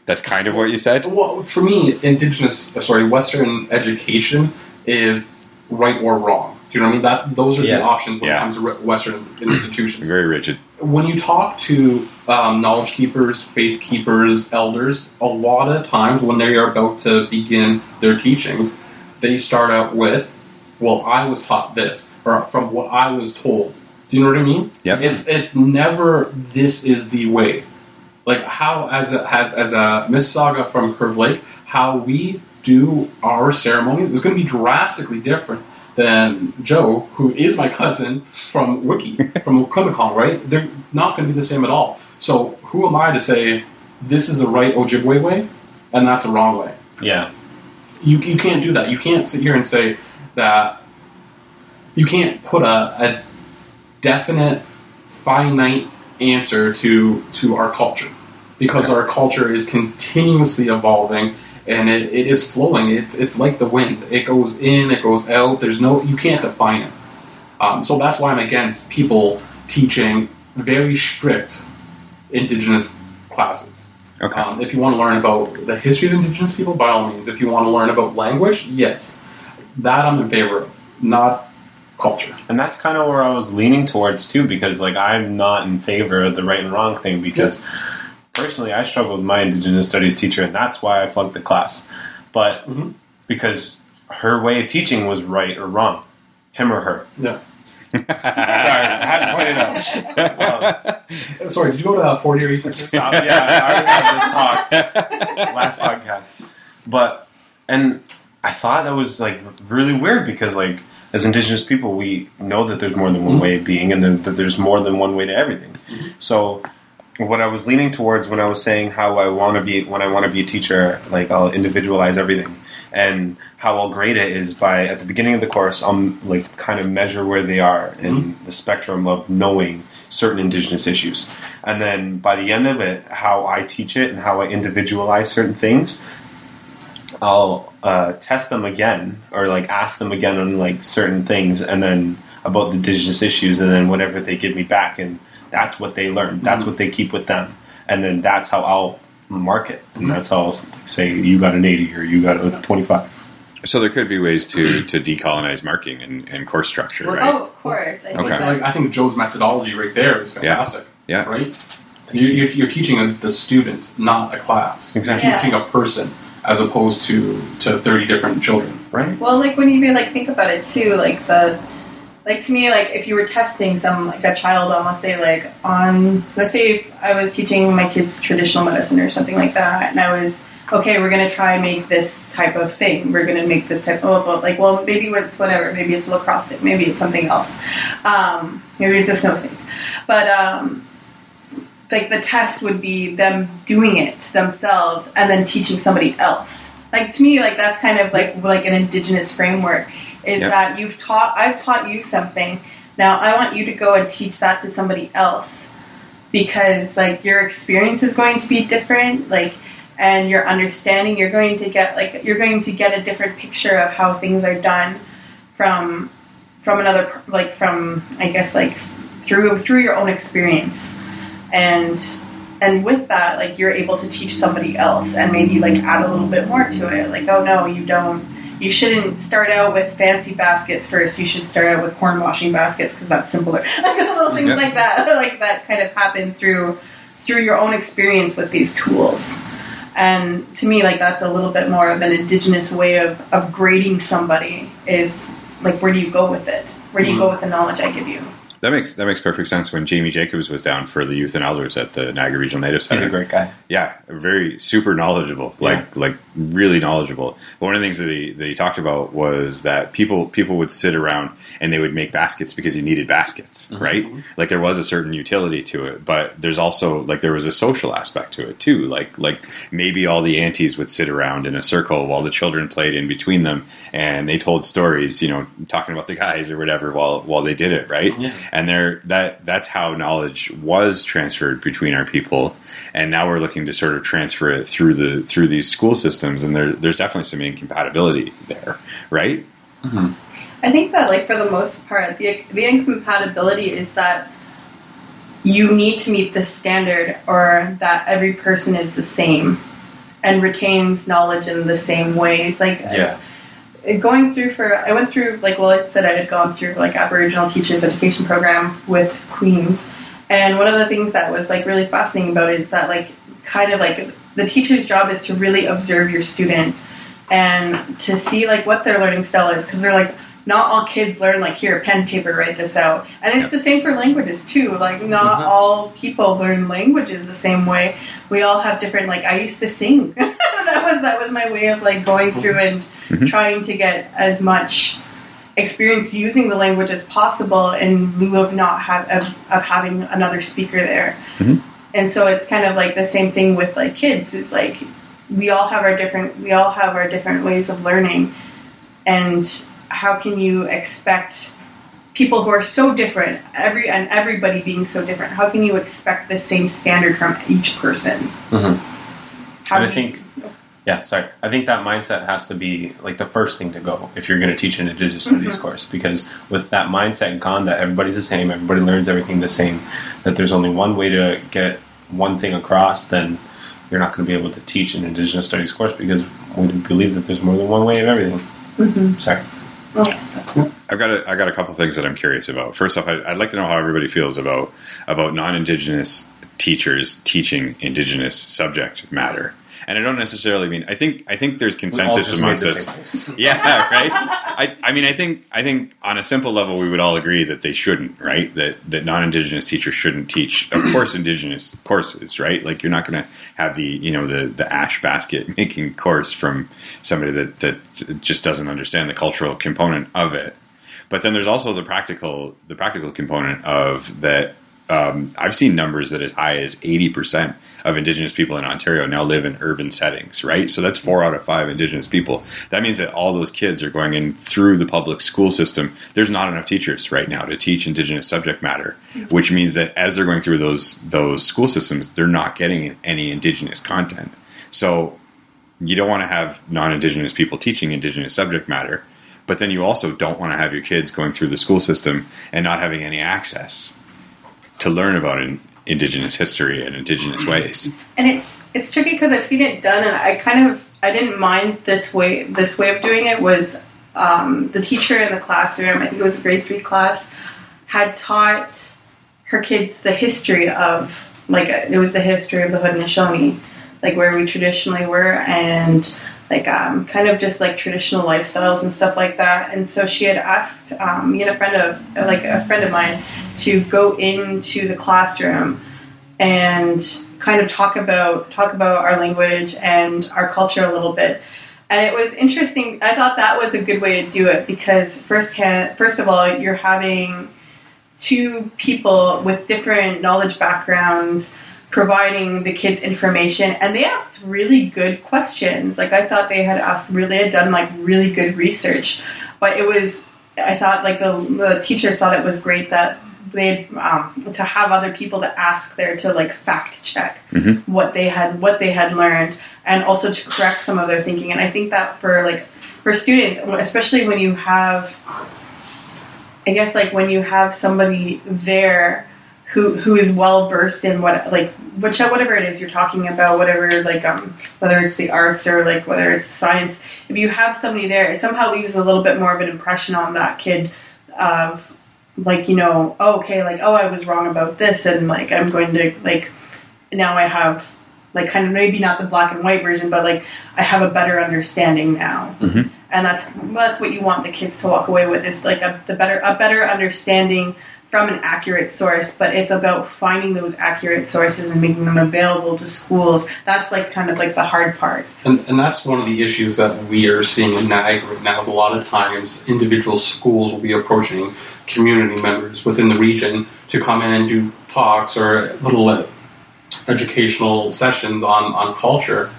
That's kind of what you said. Well, for me, indigenous, uh, sorry, Western education is right or wrong. Do you know what I mean? That those are Yeah. the options when Yeah. it comes to Western institutions. Very rigid. when you talk to um, knowledge keepers, faith keepers, elders, a lot of times when they are about to begin their teachings, they start out with, "Well, I was taught this," or "From what I was told." Do you know what I mean? Yeah. It's it's never this is the way. like how as a, has as a Mississauga from Curve Lake, how we do our ceremonies is going to be drastically different than Joe, who is my cousin from Wiki, from Wikwemikong, right? They're not going to be the same at all. So who am I to say this is the right Ojibwe way and that's a wrong way? Yeah. You, you can't do that. You can't sit here and say that you can't put a, a definite, finite answer to to our culture because our culture is continuously evolving and it, it is flowing. It's it's like the wind. It goes in, it goes out. There's no you can't define it. Um, so that's why I'm against people teaching very strict indigenous classes. Okay. Um, if you want to learn about the history of indigenous people, by all means. If you want to learn about language, yes, that I'm in favor of. Not culture. And that's kind of where I was leaning towards too, because like I'm not in favor of the right and wrong thing. Because personally, I struggled with my Indigenous Studies teacher, and that's why I flunked the class. But Mhm. because her way of teaching was right or wrong, him or her. Yeah. Sorry, I had to point it out. Um, Sorry, did you go to uh, 40 or Stop. Yeah, I already had this talk last podcast. But and I thought that was like really weird because like as indigenous people we know that there's more than one mm-hmm. way of being and that there's more than one way to everything. Mm-hmm. So what I was leaning towards when I was saying how I want to be when I want to be a teacher, like I'll individualize everything. And how I'll grade it is by at the beginning of the course, I'll like kind of measure where they are in mm-hmm. the spectrum of knowing certain indigenous issues. And then by the end of it, how I teach it and how I individualize certain things, I'll uh, test them again or like ask them again on like certain things and then about the indigenous issues and then whatever they give me back and that's what they learn. That's what they keep with them. And then that's how I'll mark it. And that's how I'll say you got an 80 or you got a 25. So there could be ways to to decolonize marking and, and course structure, right? Oh, of course. I think Okay. Like, I think Joe's methodology right there is fantastic. Yeah. Right? You, you're, you're teaching a, the student, not a class. Exactly. You're teaching a person as opposed to, to 30 different children. Right? Well, like when you even like think about it too, like the like to me, like if you were testing some like a child on let's say like on let's say I was teaching my kids traditional medicine or something like that, and I was okay, we're gonna try make this type of thing. We're gonna make this type of well, like well maybe it's whatever, maybe it's lacrosse stick, maybe it's something else, um, maybe it's a snow snake, but um, like the test would be them doing it themselves and then teaching somebody else. Like to me, like that's kind of like like an indigenous framework is Yep. that you've taught I've taught you something. Now I want you to go and teach that to somebody else because like your experience is going to be different. Like and your understanding, you're going to get like you're going to get a different picture of how things are done from from another like from I guess like through through your own experience and and with that like you're able to teach somebody else and maybe like add a little bit more to it. Like oh no you don't you shouldn't start out with fancy baskets first. You should start out with corn washing baskets because that's simpler. Like little things Yeah. like that like that kind of happen through through your own experience with these tools. And to me like that's a little bit more of an indigenous way of, of grading somebody is like where do you go with it? Where do you mm-hmm. go with the knowledge i give you That makes that makes perfect sense. When Jamie Jacobs was down for the youth and elders at the Niagara Regional Native Center, He's a great guy. Yeah, very super knowledgeable, like like really knowledgeable. But one of the things that he that he talked about was that people people would sit around and they would make baskets because you needed baskets, mm-hmm. right? Like there was a certain utility to it, but there's also like there was a social aspect to it too. Like like maybe all the aunties would sit around in a circle while the children played in between them, and they told stories, you know, talking about the guys or whatever while while they did it, right? Yeah. And there that that's how knowledge was transferred between our people and now we're looking to sort of transfer it through the through these school systems and there, there's definitely some incompatibility there right mm-hmm. I think that, like for the most part, the the incompatibility is that you need to meet the standard, or that every person is the same and retains knowledge in the same ways. Like Yeah. Going through for I went through like well I said I had gone through like Aboriginal teachers education program with Queen's. And one of the things that was like really fascinating about it is that like kind of like the teacher's job is to really observe your student and to see like what their learning style is because they're like not all kids learn like here pen paper write this out. And it's the same for languages too. Like not mm-hmm. all people learn languages the same way. We all have different like i used to sing that was that was my way of like going through and trying to get as much experience using the language as possible in lieu of not have of, of having another speaker there. Mhm. and so it's kind of like the same thing with like kids. Is like we all have our different we all have our different ways of learning. And how can you expect people who are so different every and everybody being so different how can you expect the same standard from each person? Mhm. How And I do you- think- Yeah, sorry. I think that mindset has to be like the first thing to go if you're going to teach an Indigenous Studies mm-hmm. course, because with that mindset gone, that everybody's the same, everybody learns everything the same, that there's only one way to get one thing across, then you're not going to be able to teach an Indigenous Studies course because we believe that there's more than one way of everything. Mm-hmm. Sorry. Yeah. I've got a, I got a couple things that I'm curious about. First off, I, I'd like to know how everybody feels about about non-indigenous teachers teaching indigenous subject matter. And I don't necessarily mean I think I think there's consensus amongst us. Yeah, right. I, I mean, I think I think on a simple level, we would all agree that they shouldn't, right? That that non-indigenous teachers shouldn't teach, of course, indigenous courses, right? Like you're not going to have the you know the the ash basket making course from somebody that that just doesn't understand the cultural component of it. But then there's also the practical the practical component of that. Um, I've seen numbers that as high as 80% of Indigenous people in Ontario now live in urban settings, right? So that's four out of five Indigenous people. That means that all those kids are going in through the public school system. There's not enough teachers right now to teach Indigenous subject matter, which means that as they're going through those those school systems, they're not getting any Indigenous content. So you don't want to have non-Indigenous people teaching Indigenous subject matter, but then you also don't want to have your kids going through the school system and not having any access to learn about in, Indigenous history and Indigenous ways. and it's it's tricky because I've seen it done, and I kind of I didn't mind this way this way of doing it was um, the teacher in the classroom. I think it was a grade three class had taught her kids the history of like it was the history of the Haudenosaunee, like where we traditionally were, and like um, kind of just like traditional lifestyles and stuff like that. And so she had asked um, me and a friend of like a friend of mine to go into the classroom and kind of talk about talk about our language and our culture a little bit. And it was interesting. I thought that was a good way to do it because first hand, first of all, you're having two people with different knowledge backgrounds providing the kids information and they asked really good questions. Like i thought they had asked really had done like really good research. But it was i thought like the, the teachers thought it was great that they um, to have other people to ask there to like fact check Mhm. what they had what they had learned and also to correct some of their thinking. And i think that for like for students especially when you have I guess like when you have somebody there who who is well versed in what like which whatever it is you're talking about, whatever like um whether it's the arts or like whether it's science, if you have somebody there, it somehow leaves a little bit more of an impression on that kid of like you know oh, okay like oh I was wrong about this and like I'm going to like now I have like kind of maybe not the black and white version but like I have a better understanding now Mhm. and that's that's what you want the kids to walk away with is like a the better a better understanding from an accurate source but it's about finding those accurate sources and making them available to schools that's like kind of like the hard part And, and that's one of the issues that we are seeing in NAG right now is a lot of times individual schools will be approaching community members within the region to come in and do talks or little uh, educational sessions on, on culture.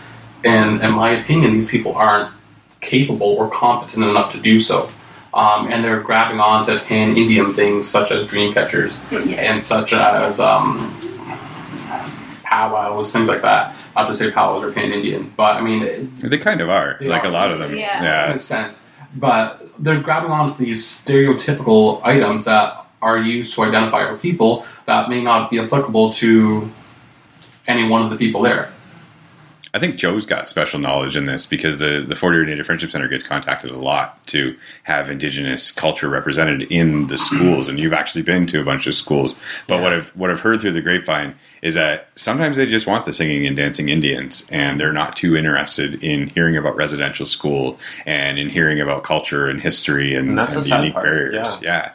And in my opinion, these people aren't capable or competent enough to do so. Um, and they're grabbing onto pan Indian things such as dream catchers yeah and such as um, powwows, things like that. Not to say powwows are pan Indian, but I mean, it They kind of are, like are. a lot of them. Yeah. yeah. makes sense. But they're grabbing onto these stereotypical items that are used to identify our people that may not be applicable to any one of the people there. I think Joe's got special knowledge in this because the the Fort Erie Native Friendship Center gets contacted a lot to have Indigenous culture represented in the schools, and you've actually been to a bunch of schools. But what I've what I've heard through the grapevine is that sometimes they just want the singing and dancing Indians, and they're not too interested in hearing about residential school and in hearing about culture and history and, And that's and the unique part, barriers. Yeah.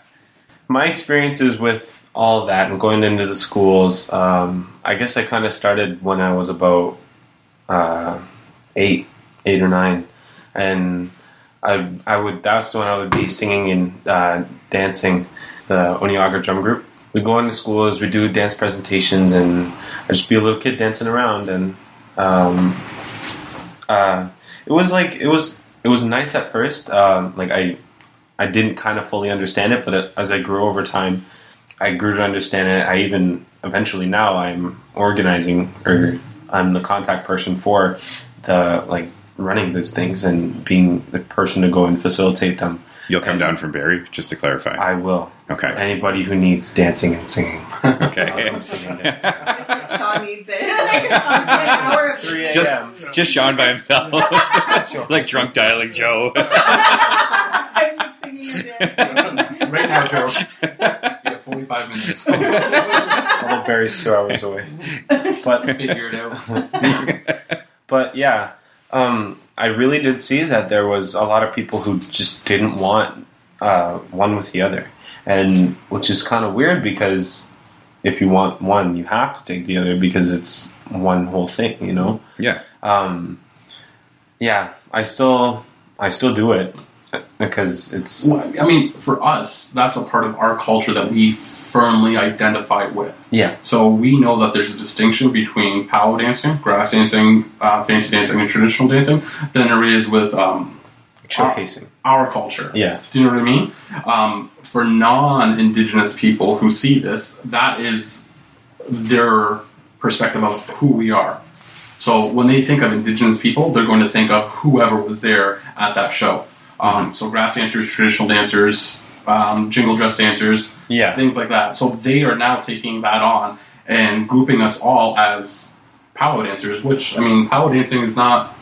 my experiences with all that and going into the schools, um, I guess I kind of started when I was about uh, eight, eight or nine, and I I would that's when I would be singing and uh, dancing the Oniaga drum group. We go into schools, we do dance presentations, and I just be a little kid dancing around, and um, uh, it was like it was it was nice at first. Um, like I I didn't kind of fully understand it, but as I grew over time, I grew to understand it. I even eventually now I'm organizing or I'm the contact person for the like running those things and being the person to go and facilitate them. You'll come down from Barrie, just to clarify. I will. Okay. Anybody who needs dancing and singing. Okay. I'm singing and. Sean needs it. like an hour of just just Sean by himself, like drunk dialing Joe. I'm singing and dancing. Right now, Joe. Yeah, 45 minutes. Although Barrie's two hours away. But Figure it out. but yeah, um, I really did see that there was a lot of people who just didn't want uh, one with the other, and which is kind of weird because if you want one, you have to take the other because it's one whole thing, you know. yeah. Um, yeah, I still I still do it because it's Well, I mean, for us, that's a part of our culture that we firmly identify with. yeah So we know that there's a distinction between powwow dancing, grass dancing, uh, fancy dancing, and traditional dancing than there is with um, showcasing. our culture. Yeah, Do you know what I mean? Um, for non-indigenous people who see this, that is their perspective of who we are. So when they think of indigenous people, they're going to think of whoever was there at that show. Um, so grass dancers, traditional dancers, um, jingle dress dancers, yeah, things like that. So they are now taking that on and grouping us all as powwow dancers. Which I mean, powwow dancing is not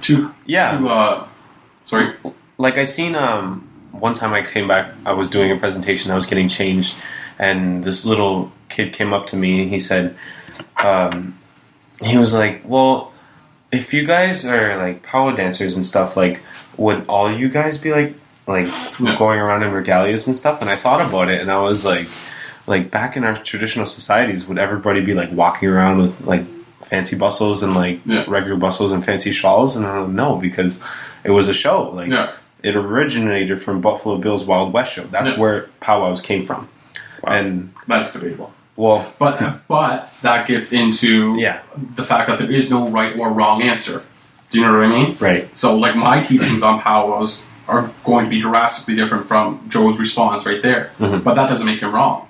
too yeah. too. Uh, sorry. like I seen um one time I came back I was doing a presentation I was getting changed and this little kid came up to me and he said um he was like well if you guys are like power dancers and stuff like would all you guys be like like Yeah. going around in regalias and stuff and I thought about it and I was like like back in our traditional societies would everybody be like walking around with like fancy bustles and like Yeah. regular bustles and fancy shawls and I'm like, no because it was a show like Yeah. it originated from Buffalo Bill's Wild West show. That's Yeah. where powwows came from. Wow. And That's debatable. well, But but that gets into Yeah. the fact that there is no right or wrong answer. Do you know what I mean? right, So like my teachings on powwows are going to be drastically different from Joe's response right there. Mhm. But that doesn't make him wrong.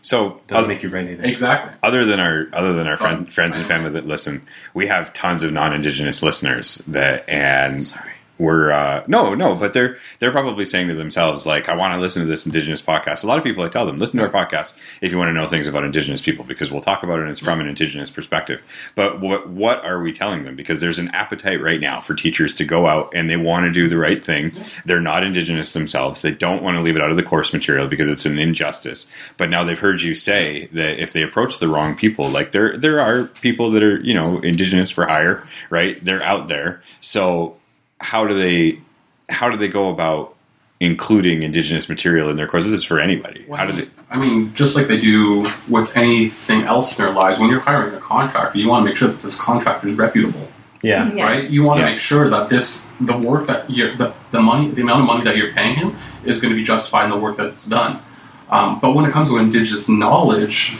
So doesn't oth- make you right either. Exactly. other than our other than our friend, friends and family that listen, we have tons of non-indigenous listeners that and Sorry. We're uh, no no, but they're they're probably saying to themselves like, I want to listen to this indigenous podcast. A lot of people I tell them listen to our podcast if you want to know things about indigenous people because we'll talk about it and it's from an indigenous perspective. But what what are we telling them? Because there's an appetite right now for teachers to go out and they want to do the right thing. They're not indigenous themselves. They don't want to leave it out of the course material because it's an injustice. But now they've heard you say that if they approach the wrong people, like there there are people that are you know indigenous for hire, right? They're out there. So how do they how do they go about including indigenous material in their courses? This is for anybody. How do they? I mean, just like they do with anything else in their lives, when you're hiring a contractor, you want to make sure that this contractor is reputable, Yeah, Yes. right? You want to Yeah. make sure that this, the work that you're, the, the money, the amount of money that you're paying him is going to be justified in the work that's done. Um, but when it comes to indigenous knowledge,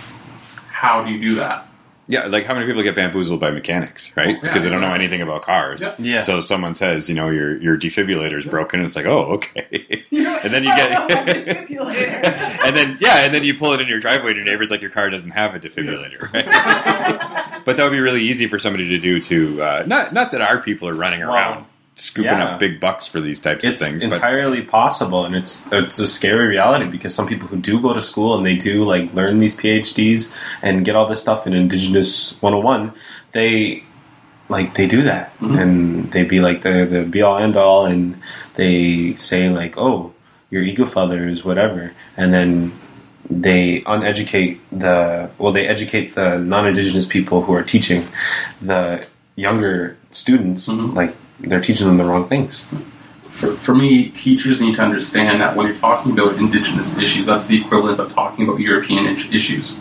how do you do that? Yeah, like how many people get bamboozled by mechanics, right? Oh, yeah, because they don't know anything about cars. Yeah. Yeah. So someone says, you know, your your defibrillator's broken. And it's like, oh, okay. and then you Oh, get, and then yeah, and then you pull it in your driveway, and your neighbor's like, your car doesn't have a defibrillator, right? but that would be really easy for somebody to do. To uh, not not that our people are running Well, around scooping yeah. up big bucks for these types it's of things. It's entirely possible, and it's it's a scary reality because some people who do go to school and they do like learn these PhDs and get all this stuff in Indigenous 101, they like they do that, Mhm. and they be like the the be all end all, and they say like, oh, your ego father is whatever, and then they uneducate the well, they educate the non-indigenous people who are teaching the younger students Mhm. like they're teaching them the wrong things. for, for me, teachers need to understand that when you're talking about indigenous issues, that's the equivalent of talking about European issues.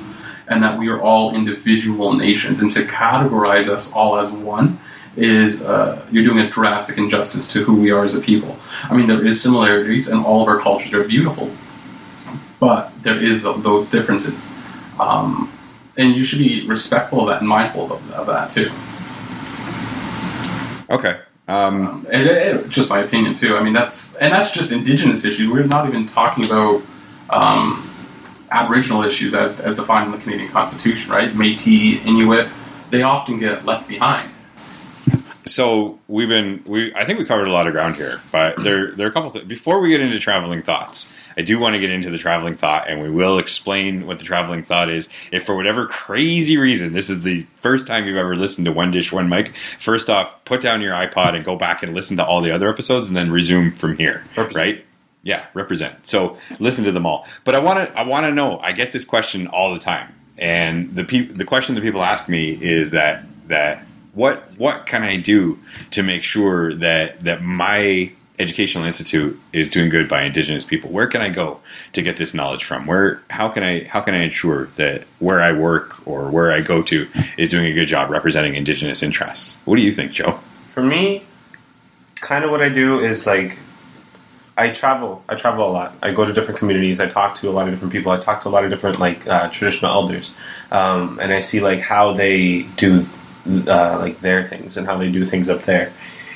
And that we are all individual nations. And to categorize us all as one is uh, you're doing a drastic injustice to who we are as a people. I mean, there is similarities, and all of our cultures are beautiful, but there is th- those differences. Um, and you should be respectful of that and mindful of, of that too. Okay. Um, and it- just my opinion too. I mean, that's and that's just indigenous issues. We're not even talking about um, Aboriginal issues as as defined in the Canadian Constitution, right? Métis, Inuit, they often get left behind. So we've been we I think we covered a lot of ground here, but mm-hmm. there there are a couple things before we get into traveling thoughts. I do want to get into the traveling thought, and we will explain what the traveling thought is. If for whatever crazy reason this is the first time you've ever listened to One Dish One Mic, first off, put down your iPod and go back and listen to all the other episodes, and then resume from here. Represent. Right? Yeah, represent. So listen to them all. But I want to I want to know. I get this question all the time, and the peop the question that people ask me is that that what what can I do to make sure that that my educational institute is doing good by indigenous people where can i go to get this knowledge from where how can i how can i ensure that where i work or where i go to is doing a good job representing indigenous interests what do you think joe For me, kind of what I do is like I travel. I travel a lot. I go to different communities. I talk to a lot of different people. I talk to a lot of different like uh, traditional elders, um, and I see like how they do uh, like their things and how they do things up there.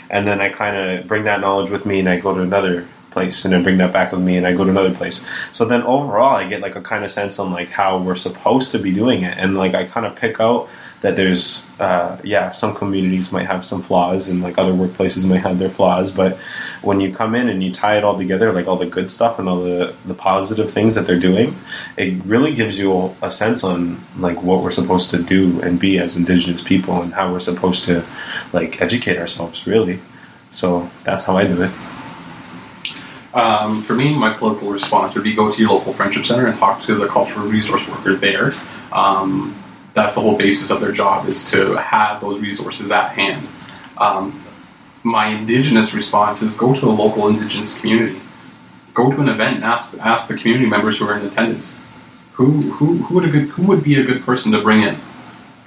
And then I kind of bring that knowledge with me, and I go to another place, and I bring that back with me, and I go to another place. So then overall, I get like a kind of sense on like how we're supposed to be doing it, and like I kind of pick out that there's uh, yeah some communities might have some flaws and like other workplaces might have their flaws but when you come in and you tie it all together like all the good stuff and all the, the positive things that they're doing it really gives you a sense on like what we're supposed to do and be as indigenous people and how we're supposed to like educate ourselves really so that's how i do it Um, for me, my political response would be go to your local friendship center and talk to the cultural resource worker there. Um, that's the whole basis of their job is to have those resources at hand. Um, my indigenous response is go to the local indigenous community. Go to an event and ask ask the community members who are in attendance who who who would a good who would be a good person to bring in,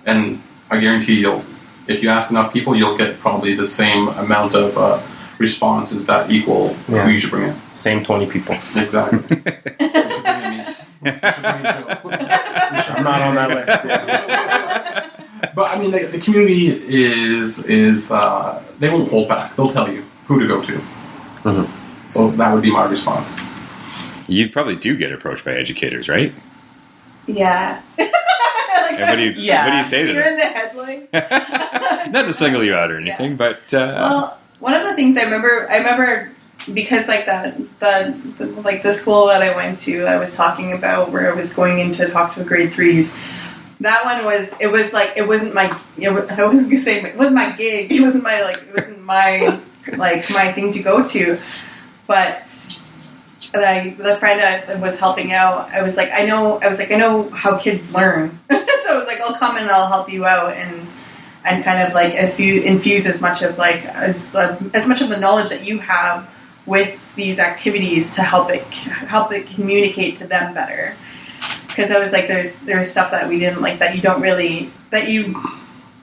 and I guarantee you'll if you ask enough people, you'll get probably the same amount of uh, responses that equal Yeah. who you should bring in. same 20 people Exactly. You should bring in me. You should bring in Joe. i'm not on that list But I mean, the, the community is is uh, they won't hold back. They'll tell you who to go to. Mhm. So that would be my response. you probably do get approached by educators right Yeah. and what do you yeah. what do you say to You're them in the headlines. not to single you out or anything but uh, Well, one of the things I remember, I remember because like that, the, the like the school that I went to, I was talking about where I was going in to talk to grade threes. That one was it was like it wasn't my it was, I was gonna say it wasn't my gig. It wasn't my like it wasn't my like my thing to go to, but. I, the friend I was helping out, I was like, I know, I was like, I know how kids learn, so I was like, I'll come and I'll help you out, and and kind of like as you infuse as much of like as as much of the knowledge that you have with these activities to help it help it communicate to them better. Because I was like there's there's stuff that we didn't like that you don't really that you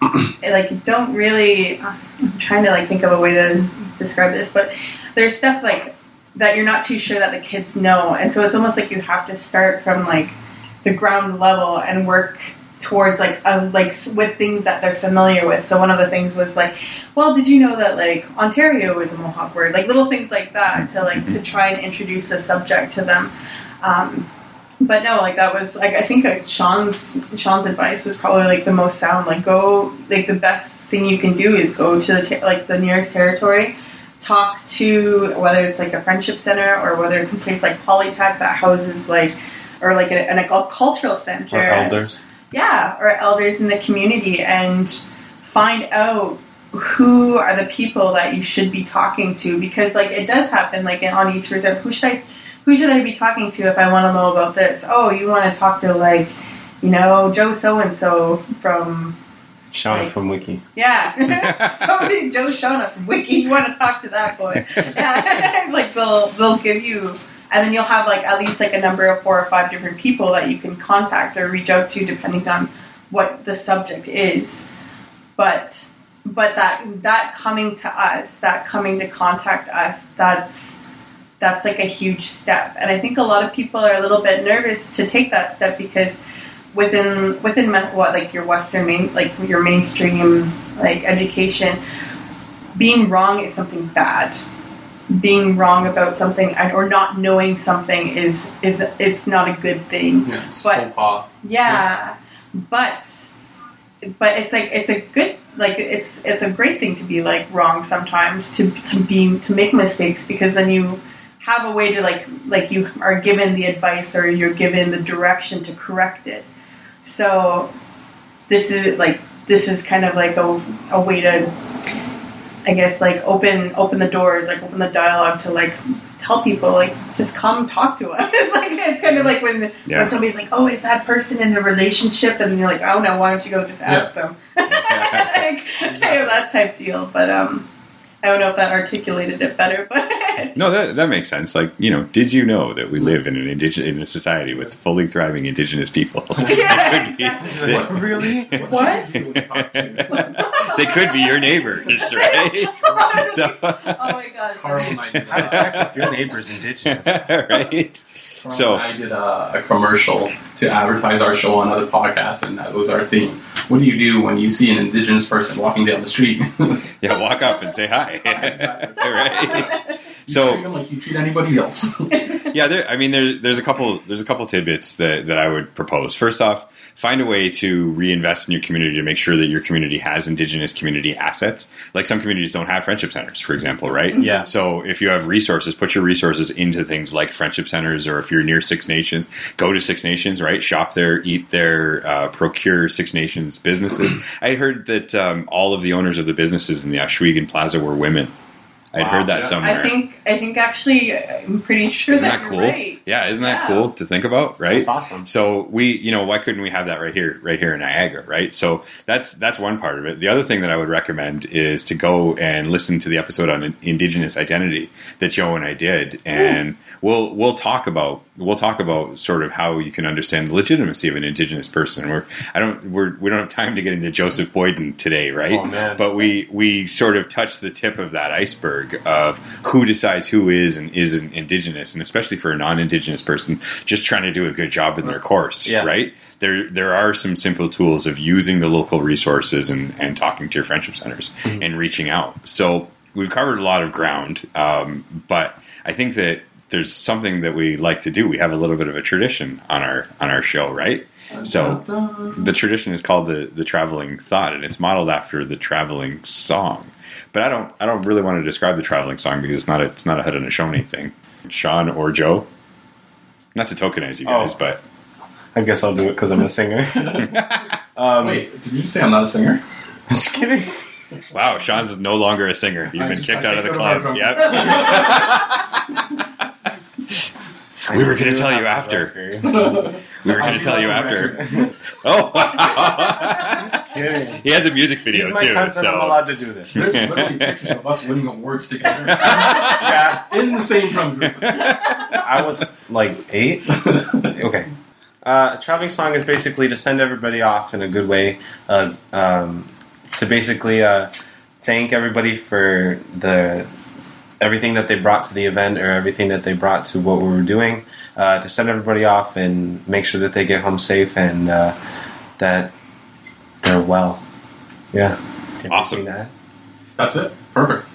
like don't really I'm trying to like think of a way to describe this but there's stuff like that you're not too sure that the kids know. And so it's almost like you have to start from like the ground level and work towards like a, like with things that they're familiar with. So one of the things was like, well, did you know that like Ontario is a Mohawk word? Like little things like that to like to try and introduce the subject to them. Um, but no, like that was like I think like Sean's Sean's advice was probably like the most sound. Like go like the best thing you can do is go to the ter- like the nearest territory, talk to whether it's like a friendship center or whether it's a place like Polytech that houses like or like a, an, a cultural center or elders yeah, or elders in the community and find out who are the people that you should be talking to. Because like it does happen like in, on each reserve who should I who should I be talking to if I want to know about this? Oh you want to talk to like you know Joe so and so from Shawana Like- from Wiki. yeah. Joe, Joe Shawana from Wiki you want to talk to that boy. Yeah like they'll they'll give you and then you'll have like at least like a number of four or five different people that you can contact or reach out to depending on what the subject is. But but that that coming to us that coming to contact us that's that's like a huge step. And i think a lot of people are a little bit nervous to take that step because within within what like your western main like your mainstream like education being wrong is something bad being wrong about something or not knowing something is is it's not a good thing Yeah, But- pas. yeah, but but it's like it's a good like it's it's a great thing to be like wrong sometimes to to be to make mistakes because then you have a way to like like you are given the advice or you're given the direction to correct it. So this is like this is kind of like a, a way to I guess like open open the doors, like open the dialogue to like tell people like just come talk to us. like it's kind of like when Yeah. when somebody's like, "Oh, is that person in a relationship?" and you're like, "Oh no, why don't you go just ask them?" like, kind of that type deal. But um, I don't know if that articulated it better, but No, that that makes sense. Like, you know, did you know that we live in an indigenous in a society with fully thriving indigenous people? Yeah, exactly. What, really? What? You would talk to. they could be your neighbors, right? so, oh my gosh. Carl and I did, How to uh, check if your neighbor's indigenous. right? Carl So- I did a, a commercial to advertise our show on other podcasts, and that was our theme. What do you do when you see an indigenous person walking down the street? Yeah, walk up and say hi. Exactly. right? You So treat them like you treat anybody else. yeah, there, I mean, there's there's a couple there's a couple tidbits that, that I would propose. First off, find a way to reinvest in your community to make sure that your community has indigenous community assets. Like some communities don't have friendship centers, for example, right? Yeah. So if you have resources, put your resources into things like friendship centers, or if you're near Six Nations, go to Six Nations, right? Shop there, eat there, uh, procure Six Nations businesses. I heard that um, all of the owners of the businesses in the Ashwegan Plaza were women. I'd Wow. heard that Yeah. somewhere. I think I think actually I'm pretty sure Isn't that, that you're cool? right. Yeah, isn't that Yeah. cool to think about, right? That's awesome. So we, you know, why couldn't we have that right here, right here in Niagara, right? So that's that's one part of it. The other thing that I would recommend is to go and listen to the episode on Indigenous identity that Joe and I did, and we'll we'll talk about we'll talk about sort of how you can understand the legitimacy of an Indigenous person. We're I don't we're we don't have time to get into Joseph Boyden today, right? Oh, man. But we we sort of touch the tip of that iceberg of who decides who is and isn't indigenous, and especially for a non-indigenous person just trying to do a good job in their course, Yeah. right? There there are some simple tools of using the local resources and, and talking to your friendship centers Mm-hmm. and reaching out. So we've covered a lot of ground, um, but I think that there's something that we like to do. We have a little bit of a tradition on our on our show, right? So the tradition is called the the traveling thought, and it's modeled after the traveling song. But I don't I don't really want to describe the traveling song because it's not a, it's not a Haudenosaunee thing. Sean or Joe, not to tokenize you guys, Oh. but I guess I'll do it because I'm a singer. um, Wait, did you say I'm not a singer? just kidding. wow, Sean's no longer a singer. You've I been just kicked got out of the kicked out of club. our Yep. We were gonna tell you after. We were going to tell you after. Oh, wow. Just kidding. he has a music video He's my too. cousin. I'm So allowed to do this. There's literally pictures of us winning awards together yeah, in the same drum group. I was like eight. Okay. Uh, a traveling song is basically to send everybody off in a good way. Uh, um, to basically uh, thank everybody for the everything that they brought to the event or everything that they brought to what we were doing. Uh, to send everybody off and make sure that they get home safe and uh, that they're well. Yeah. Can Awesome. that? That's it. Perfect.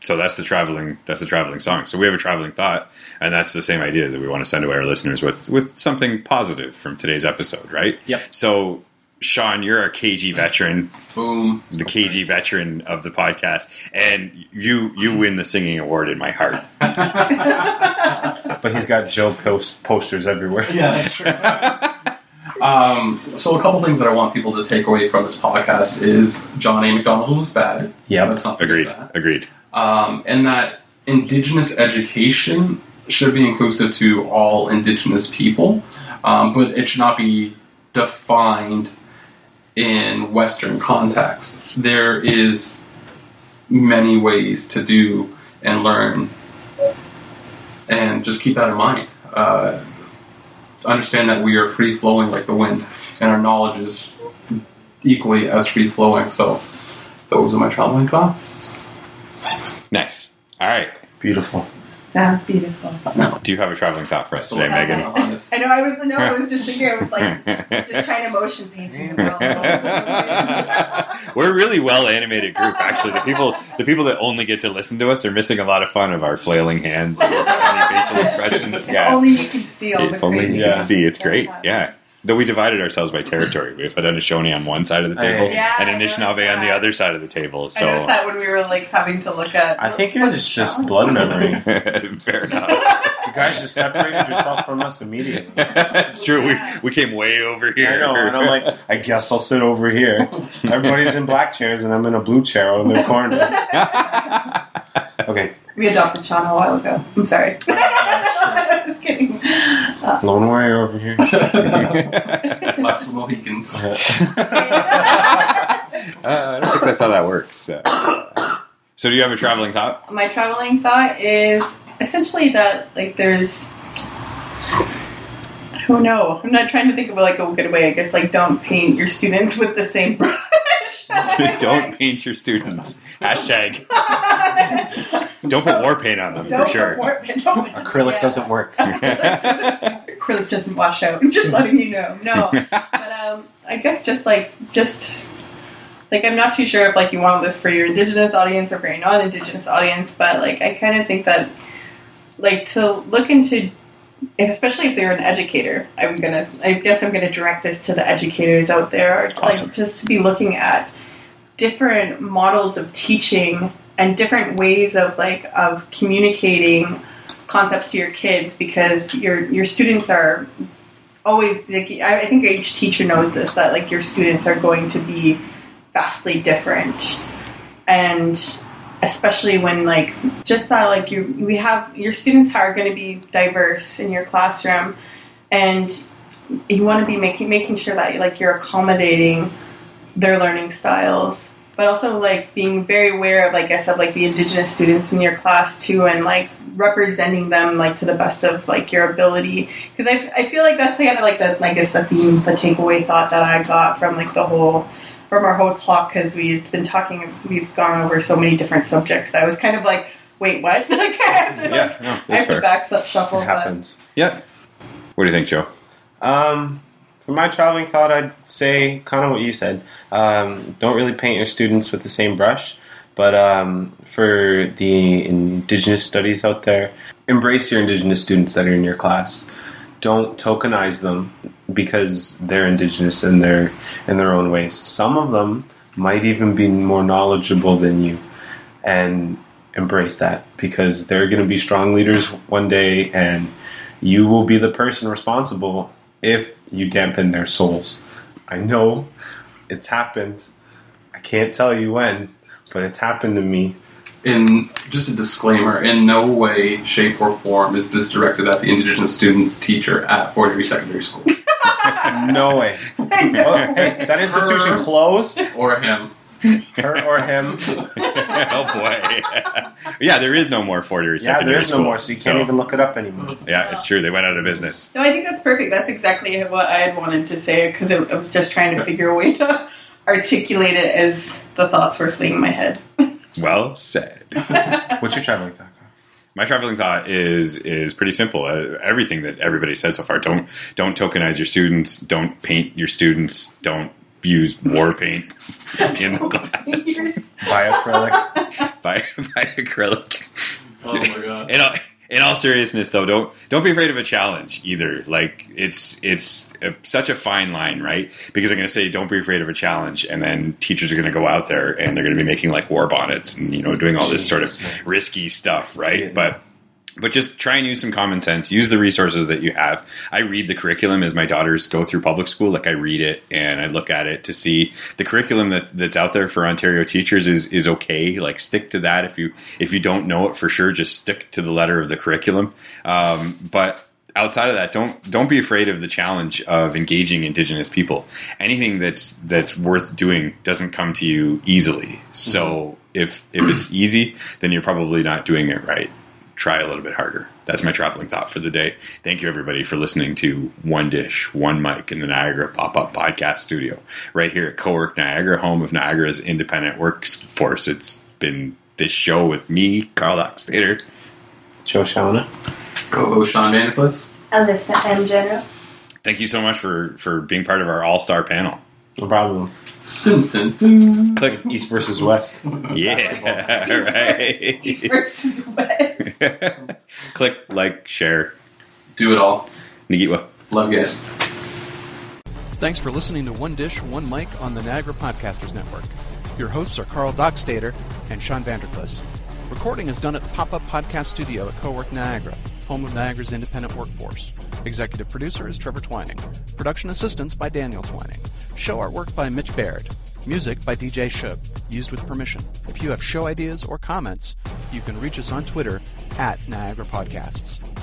so that's the traveling that's the traveling song. So we have a traveling thought, and that's the same idea that we want to send away our listeners with with something positive from today's episode, right? Yep. So Sean, you're a KG veteran, Boom. the KG veteran of the podcast, and you you win the singing award in my heart. But he's got Joe post- posters everywhere. Yeah, that's true. Um, so a couple things that I want people to take away from this podcast is John A. Macdonald was bad. Yeah. Let's not forget Agreed. that. Agreed. um, and that Indigenous education should be inclusive to all Indigenous people, um, but it should not be defined in Western context. There is many ways to do and learn, and just keep that in mind. Uh, understand that we are free flowing like the wind, and our knowledge is equally as free flowing. So, those are my traveling thoughts. Nice. All right. Beautiful. Sounds beautiful. Do you have a traveling thought for us today, Okay. Megan? Honest. I know. I was the no. I was just thinking. I was like, I was just trying to motion painting. the. We're a really well animated group, actually. The people, the people that only get to listen to us are missing a lot of fun of our flailing hands and funny facial expressions. If Yeah, only you can see all the if only crazy you Yeah. can see, it's great. stuff. Yeah. Though we divided ourselves by territory. We have Haudenosaunee on one side of the oh, table Yeah, and I Anishinaabe on the other side of the table. I So noticed that when we were like having to look at. I think it was just Sean's? blood memory. fair enough. You guys just separated yourself from us immediately. That's true. Yeah. We we came way over here. I know, and I'm like, I guess I'll sit over here. Everybody's in black chairs, and I'm in a blue chair out in the corner. Okay, We adopted Sean a while ago. I'm sorry. just kidding. lone warrior over here. Lots of Mohicans. Uh, I don't think that's how that works. Uh, so, do you have a traveling thought? My traveling thought is essentially that like there's. I don't know. I'm not trying to think of like a good way. I guess like don't paint your students with the same brush. don't paint your students. Hashtag. Don't put war paint on them Don't for sure. report- don't- Acrylic yeah. doesn't work. acrylic doesn't wash out. I'm just letting you know. No, but um, I guess just like just like I'm not too sure if like you want this for your indigenous audience or for your non-indigenous audience, but like I kind of think that like to look into, especially if they're an educator, I'm gonna I guess I'm gonna direct this to the educators out there, Awesome. like just to be looking at different models of teaching and different ways of like of communicating concepts to your kids because your your students are always like I I think each teacher knows this that like your students are going to be vastly different and especially when like just that like you we have your students are going to be diverse in your classroom and you want to be making making sure that like you're accommodating their learning styles but also like being very aware of like I said like the indigenous students in your class too and like representing them like to the best of like your ability. Because I, I feel like that's kind of like the I guess the theme the takeaway thought that I got from like the whole from our whole talk because we've been talking we've gone over so many different subjects I was kind of like wait what like I have to, Yeah, like, no, I have fair. to back up shuffle It but happens. Yeah. What do you think, Joe? Um, for my traveling thought, I'd say kind of what you said. Um, don't really paint your students with the same brush, but um, for the Indigenous studies out there, embrace your Indigenous students that are in your class. Don't tokenize them because they're Indigenous in their in their own ways. Some of them might even be more knowledgeable than you, and embrace that because they're going to be strong leaders one day, and you will be the person responsible if you dampen their souls. I know it's happened. I can't tell you when, but it's happened to me. in just a disclaimer, in no way, shape, or form is this directed at the Indigenous students teacher at Fort Erie Secondary School No way. Oh, hey, that institution Her- closed. or him. Her or him. oh boy. yeah, there is no more Fort Erie Yeah, Secondary there is no more, so you can't even look it up anymore. Yeah, it's true. They went out of business. No, I think that's perfect. That's exactly what I had wanted to say because I I was just trying to figure a way to articulate it as the thoughts were fleeing my head. Well said. What's your traveling thought? My traveling thought is is pretty simple. Uh, everything that everybody said so far. Don't don't tokenize your students. Don't paint your students. Don't use war paint in the class. Buy acrylic. Buy buy acrylic. Oh my god. in all, in all seriousness though don't don't be afraid of a challenge either. Like it's it's a, such a fine line right? Because i'm going to say don't be afraid of a challenge and then teachers are going to go out there and they're going to be making like war bonnets and you know doing all this sort of risky stuff right? But but just try and use some common sense. Use the resources that you have. I read the curriculum as my daughters go through public school. Like I read it and I look at it to see the curriculum that, that's out there for Ontario teachers is is okay. Like stick to that. If you if you don't know it for sure, just stick to the letter of the curriculum. Um, but outside of that, don't don't be afraid of the challenge of engaging Indigenous people. Anything that's that's worth doing doesn't come to you easily. So if if it's easy, then you're probably not doing it right try a little bit harder. That's my traveling thought for the day. Thank you, everybody, for listening to One Dish, One Mic in the Niagara Pop Up Podcast Studio, right here at CoWork Niagara, home of Niagara's independent workforce. It's been this show with me, Karl Dockstader. Joe Shawana. Co-host Sean Vanderpuss. Alyssa M. General. Thank you so much for for being part of our all star panel. No problem. Dun, dun, dun. Click. East versus West. Yeah, right. East versus West. Click, like, share. Do it all. Nagitwa. Love you guys. Thanks for listening to One Dish, One Mic on the Niagara Podcasters Network. Your hosts are Karl Dockstader and Sean Vanderklis. Recording is done at the Pop Up Podcast Studio at CoWork Niagara, home of Niagara's independent workforce. Executive producer is Trevor Twining. Production assistance by Daniel Twining. Show artwork by Mitch Baird. Music by DJ Shub, used with permission. If you have show ideas or comments, you can reach us on Twitter at Niagara Podcasts.